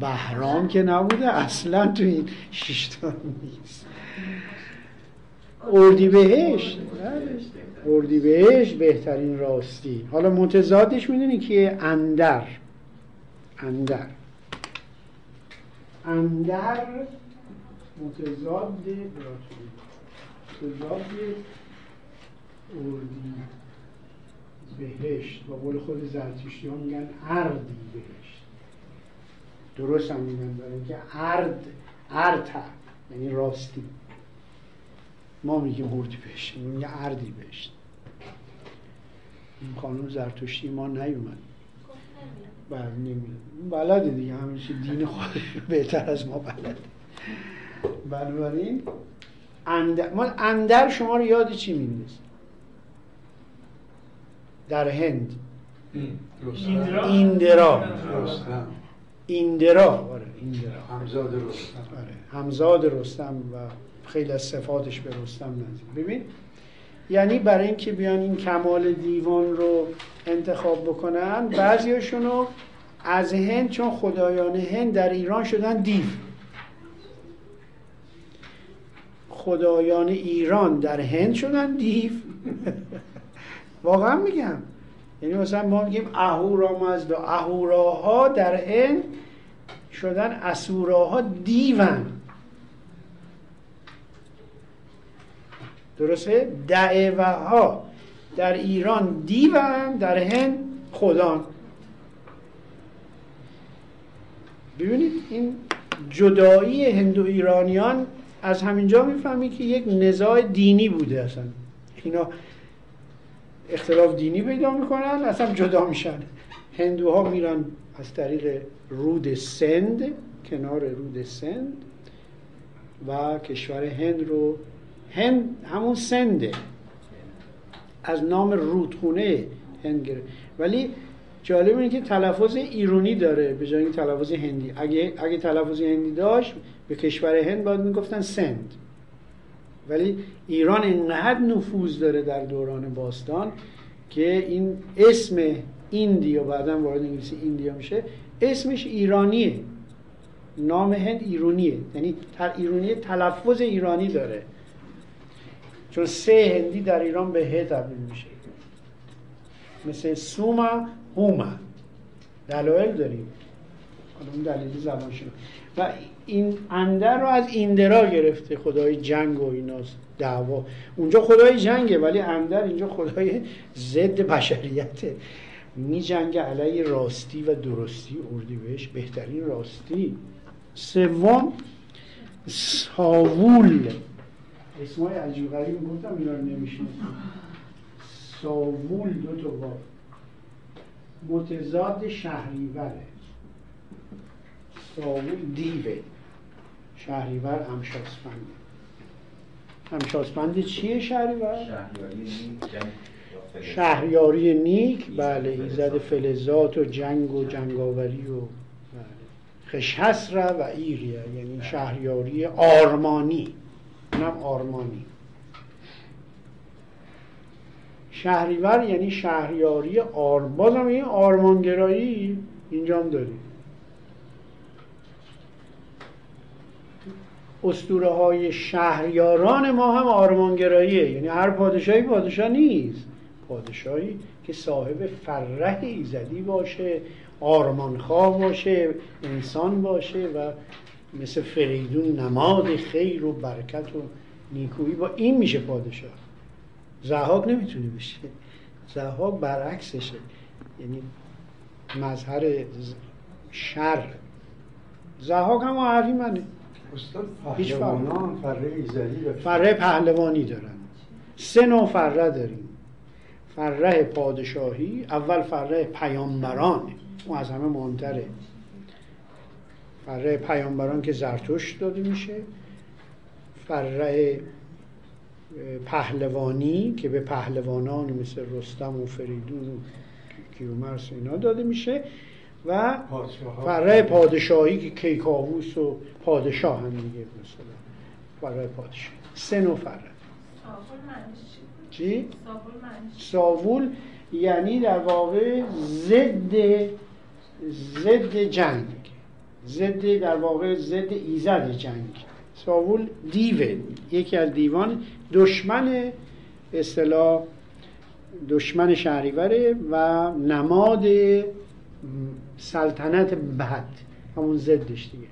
بهرام که نبوده اصلا تو این شیشتا نیست. اردی بهشت. اردی بهشت بهترین راستی. حالا متضادش می‌دونی که اندر. اندر. اندر متضاد متضاد اردی بهشت. با قول خود زرتشتی ها میگن اردی بهشت. درست هم میگن برای اینکه ارد ارد یعنی راستی. ما میگیم اردی بهشت میگه اردی بهشت این خانم زرتشتی ما نیومد. بله بلده دیگه همیشه دین خودش بهتر از ما بلده. بنابراین اندر, ما اندر شما رو یاد چی میندازه در هند. ایندرا. ایندرا. آره ایندرا. همزاد رستم. آره. همزاد رستم و خیلی از صفاتش به رستم نزدیک. ببین یعنی برای اینکه بیان این کمال دیوان رو انتخاب بکنن بعضیاشونو از هند چون خدایان هند در ایران شدن دیو. خدایان ایران در هند شدن دیو. واقعا میگم. یعنی مثلا ما میگیم اهورامزدا اهوراها در هند شدن اسوراها دیون. درسته؟ دعوه ها در ایران دیون در هند خدان ببینید این جدایی هندو ایرانیان از همینجا می‌فهمی که یک نزاع دینی بوده اصلا. اینا اختلاف دینی پیدا می‌کنن اصلا جدا میشن. هندوها میرن از طریق رود سند کنار رود سند و کشور هند رو هند همون سنده. از نام رودخونه هند گرفت ولی جالب اینه که تلفظ ایرونی داره به جای تلفظ هندی. اگه, اگه تلفظ هندی داشت به کشور هند باید می‌گفتن سند. ولی ایران اینقدر نفوذ داره در دوران باستان که این اسم ایندی و بعدا وارد انگلیسی ایندیا میشه اسمش ایرانیه. نام هند ایرونیه. یعنی ایرونی تلفظ ایرانی داره. چون سه هندی در ایران به ه تبدیل میشه. مثل سوما هوما. دلایل داریم. حالا اون دلیل زبان شما و این اندر رو از ایندرا گرفته خدای جنگ و ایناست دعوا. اونجا خدای جنگه ولی اندر اینجا خدای ضد بشریته. می جنگ علیه راستی و درستی بهش. بهترین راستی. سوم ساوول اسمای عجیب غریب گفتم اینا رو نمی‌شناسم. ساوول دو تا با متضاد شهریوره. ساوول دیوه شهریور امشاسپند چیه شهریور؟ شهریاری نیک بله ایزد فلزات و جنگ و جنگاوری و بله. خشحسره و ایریه یعنی شهریاری آرمانی. اونم آرمانی. شهریور یعنی شهریاری آر بازم این آرمانگرایی اینجا هم داریم. اسطوره های شهریاران ما هم آرمانگراییه. یعنی هر پادشاهی پادشاه نیست. پادشاهی که صاحب فرح ایزدی باشه آرمانخواه باشه انسان باشه و مثل فریدون نماد خیر و برکت و نیکویی. با این میشه پادشاه. زهاک نمی‌تونه بشه. زهاک برعکسشه. یعنی مظهر شر. زهاک هم منه هیچ فره پهلوانی دارن. سه نوع فره داریم. فره پادشاهی اول فره پیامبران. اون از همه مهمتره. فره پیامبران که زرتوش داده میشه. فره پهلوانی که به پهلوانان مثل رستم و فریدون و کیومرس اینا داده میشه. و فره پادشاهی که کیکاووس و پادشاه هم دیگه مثلا. فره پادشاهی. سه نوع فره چی؟ ساوول یعنی در واقع ضد ضد جنگ. ضد در واقع ضد ایزد جنگ. ساول دیوه یکی از دیوان دشمن اصطلاح دشمن شهریوره و نماد سلطنت بد همون ضدش دیگه.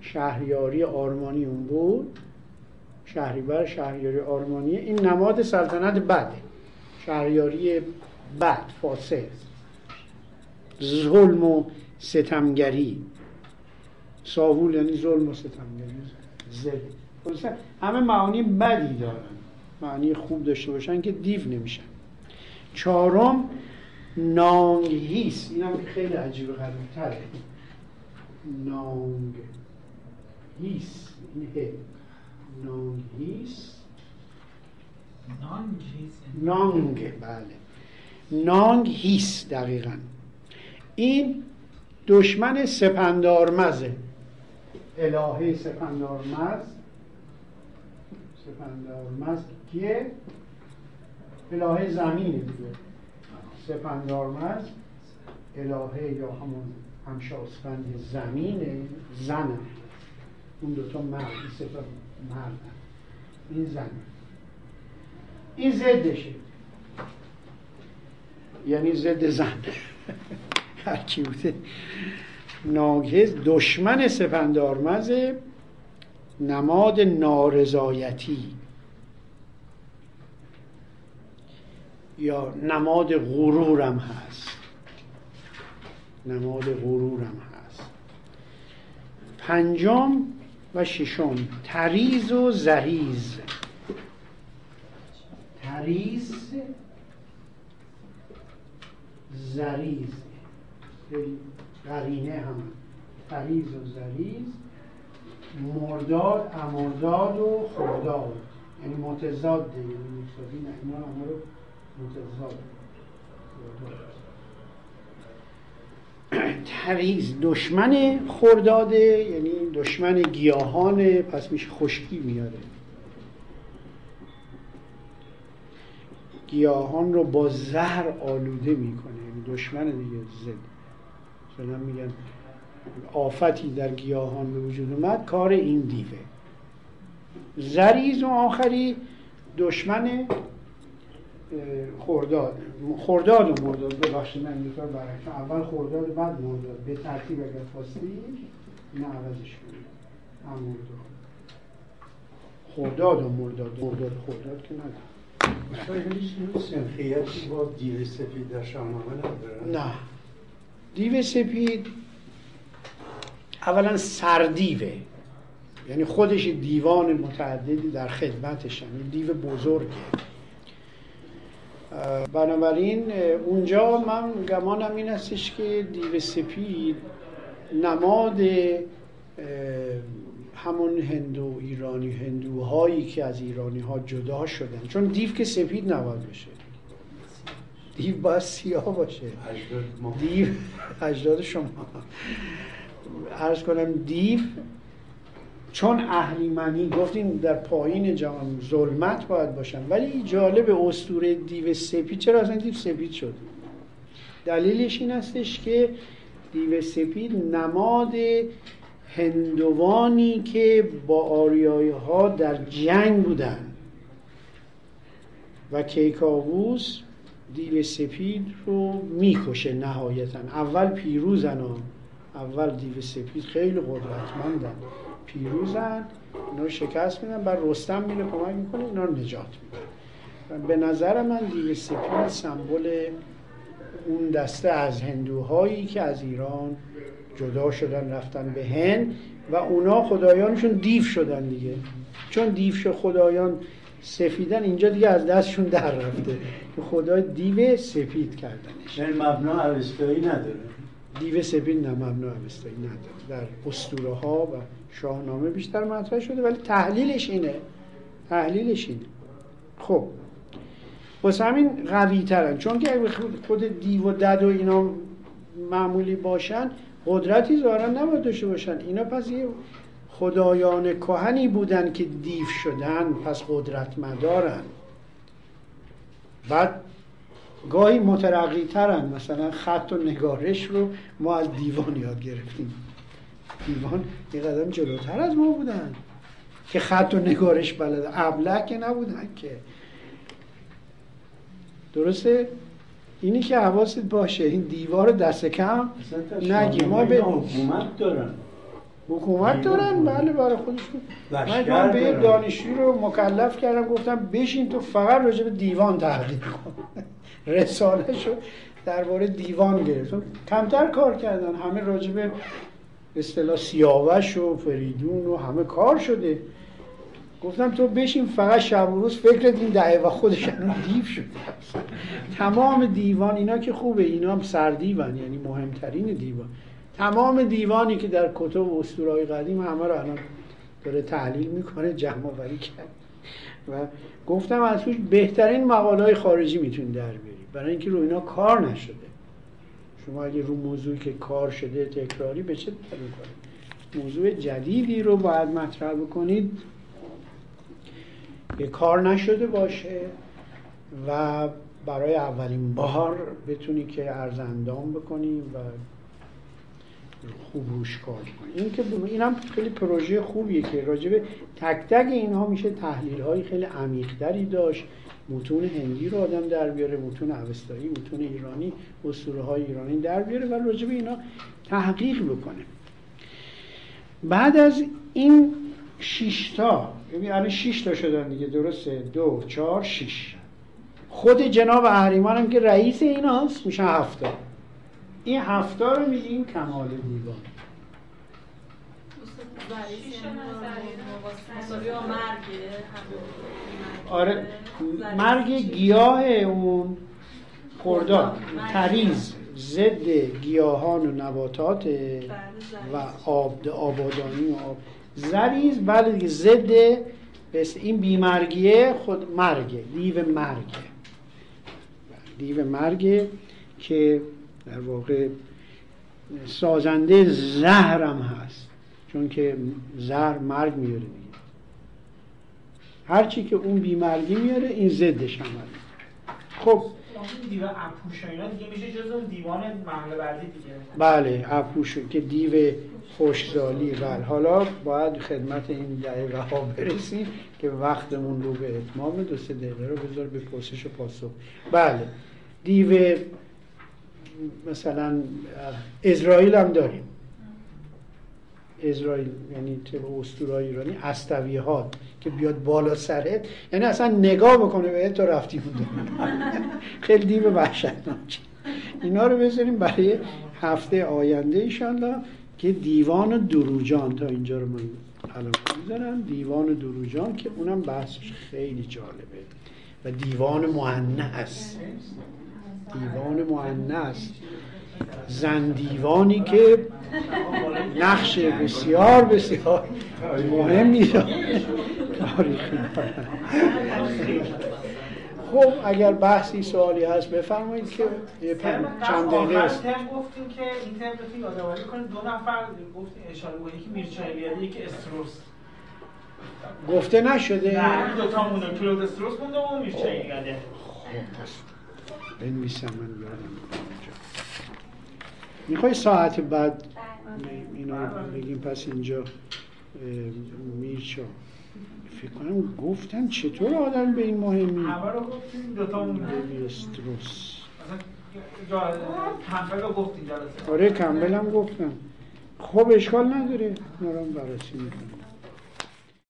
شهریاری آرمانی اون بود. شهریور شهریاری آرمانی. این نماد سلطنت بده. شهریاری بد فاسد. ظلم و ستمگری. ساهول یعنی ظلم و ستمگری. زد. همه معانی بدی دارن. معنی خوب داشته باشن که دیو نمیشن. چهارم نانگهیس این هم خیلی عجیب غریب تره نانگ هیس. این هه نانگهیس نانگ بله. نانگ هیس دقیقا. این دشمن سپندارمزه. الهه سپندارمز. سپندارمز کیه؟ الهه زمینه دیگه. سپندارمز الهه یا همون همشاسفند زمینه زنه اون دوتا مرد مرد این زن این زدشه یعنی زد زن. هر کی بوده. ناگهز دشمن سپندارمز نماد نارضایتی. یا نماد غرورم هست. نماد غرورم هست. پنجم و ششم تریز و زریز تریز زریز قرینه هم. تریز و زریز مرداد امرداد و خرداد. یعنی متضاد یعنی مساوی نه اینا رو تریز دشمن خرداده یعنی دشمن گیاهانه پس میشه خشکی میاره. گیاهان رو با زهر آلوده می‌کنه یعنی دشمن دیگه زد مثلا میگن آفتی در گیاهان به وجود اومد کار این دیوه. زریز و آخری دشمن خورداد. خورداد و مرداد. ببخشید من این برای اول خورداد بعد مرداد. به ترتیب اگر خواستی این عوضش کنید. هم مرداد. خورداد و مرداد. مرداد خورداد که سنخیتی با دیو سفید در شاهنامه نه. دیو سپید اولا سردیوه. یعنی خودش دیوان متعددی در خدمتش یعنی دیو بزرگه. بنابراین اونجا من گمانم این هستش که دیو سپید نماد همون هندو ایرانی هندوهایی که از ایرانی ها جدا شدن. چون دیو که سپید نباید بشه. دیو باید سیاه باشه. دیو اجداد شما. ارز کنم دیو چون اهریمنی گفتیم در پایین جهان ظلمت باید باشن ولی جالب اسطوره دیو سپید چرا اصلا دیو سپید شد؟ دلیلش این هستش که دیو سپید نماد هندوانی که با آریایی ها در جنگ بودن و کیکاووس دیو سپید رو می‌کشه نهایتا. اول پیروزن اول دیو سپید خیلی قدرتمندن. پیروزن اینا رو شکست میدن بعد رستم میره کمک می‌کنه اینا رو نجات میدن. به نظر من دیو سپید سمبل اون دسته از هندوهایی که از ایران جدا شدن رفتن به هند و اونا خدایانشون دیو شدن دیگه. چون دیو خدایان سفیدن اینجا دیگه از دستشون در رفته. که خدا دیو سفید کردنش. یعنی مبنا اوستایی نداره. دیو سپید نه مبنا اوستایی نداره. در اسطوره ها و شاهنامه بیشتر مطرح شده ولی تحلیلش اینه. تحلیلش اینه. خب. واسه همین قوی ترن چون که خود دیو و دد و اینا معمولی باشن قدرتی ظاهرا نباید داشته باشن. اینا پس یه خدایان کهنی بودن که دیو شدن پس قدرت مدارن بعد گاهی مترقی ترن مثلا خط و نگارش رو ما از دیوان یاد گرفتیم. دیوان یه قدم جلوتر از ما بودن. که خط و نگارش بلده ابله که نبودن که. درسته؟ اینی که حواست باشه. این دیوار دست کم نگی. ما به حکومت دارن. حکومت دارن؟ بله برای خودشون. من به یه. دانشجوی رو مکلف کردم. گفتم بشین تو فقط راجع به دیوان تحقیق کن. رساله شو درباره دیوان گرفتم کمتر کار کردن. همه به اصطلاح سیاوش و فریدون و همه کار شده. گفتم تو بشین فقط شب و روز فکرت این دعیه و خودش دیو شده. تمام دیوان اینا که خوبه اینا هم سردیون یعنی مهمترین دیوان. تمام دیوانی که در کتب و اسطورهای قدیم همه رو الان داره تحلیل می‌کنه جمع آوری کرد. و گفتم از توش بهترین مقاله های خارجی می‌تونی در بیاری. برای اینکه رو اینا کار نشده. شما اگه رو موضوعی که کار شده تکراری به چه می‌کنه موضوع جدیدی رو باید مطرح بکنید. که کار نشده باشه و برای اولین بار بتونی که ارزندام بکنی و خوب روش کار کنی. این که اینم خیلی پروژه خوبیه که راجب تک تک اینها میشه تحلیل های خیلی عمیقتری داشت. متون هندی رو آدم در بیاره متون اوستایی متون ایرانی اسطوره های ایرانی در بیاره و راجب اینا تحقیق بکنه. بعد از این شیشتا یعنی الان شیش تا شدن دیگه درسته؟ دو چهار شیش خود جناب اهریمن هم که رئیس این هست میشه هفتا. این هفتا رو میگیم کمال دیوان. آره مرگ گیاه اون خرداد تریز ضد گیاهان و نباتات و آب آبادانی و آب. زریز بله دیگه ضد این بیمرگیه خود مرگه دیو مرگه. دیو مرگه که در واقع سازنده زهرم هست. چون که زهر مرگ میاره دیگه. هرچی که اون بیمرگی میاره این ضدش عمل خب. دیو اپوش اینا دیگه میشه جز اون دیوان محل بعدی دیگه. بله اپوش که دیو خوشزالی بله حالا باید خدمت این دقیقه ها برسیم که وقتمون رو به اتمام دو سه دقیقه رو بذار به پرسش و پاسخ. بله دیو مثلا اسرائیل هم داریم. اسرائیل یعنی طبق اسطورهای ایرانی استویهات که بیاد بالا سرت یعنی اصلا نگاه بکنه به تو رفتی اون خیلی دیو وحشتناک. اینا رو بذاریم برای هفته آینده ایشالله که دیوان دروجان تا اینجا رو من الان می‌ذارم دیوان دروجان که اونم بحثش خیلی جالبه. و دیوان مؤنث. دیوان مؤنث. زن دیوانی که نقش بسیار بسیار مهمی تاریخی. خب اگر بحثی سوالی هست بفرمایید که. چند دقیقه است. گفتیم که این ترم یادآوری کنید. دو نفر گفتیم اشاره بود یکی میرچا الیادی یکی استروس. گفته نشده. نه این دو تا مونده. کلود استروس مونده و میرچا الیاده خب بنویسم من یادم. می‌خوای ساعت بعد اینا بگیم پس اینجا میرچا. فکر کنم گفتن چطور آدم به این مهمی؟ اول رو گفتیم دو تا مونده استروس. کمپل رو گفتیم جلسه. آره کمبل هم گفتم. خب اشکال نداره. نرم بررسی می‌کنم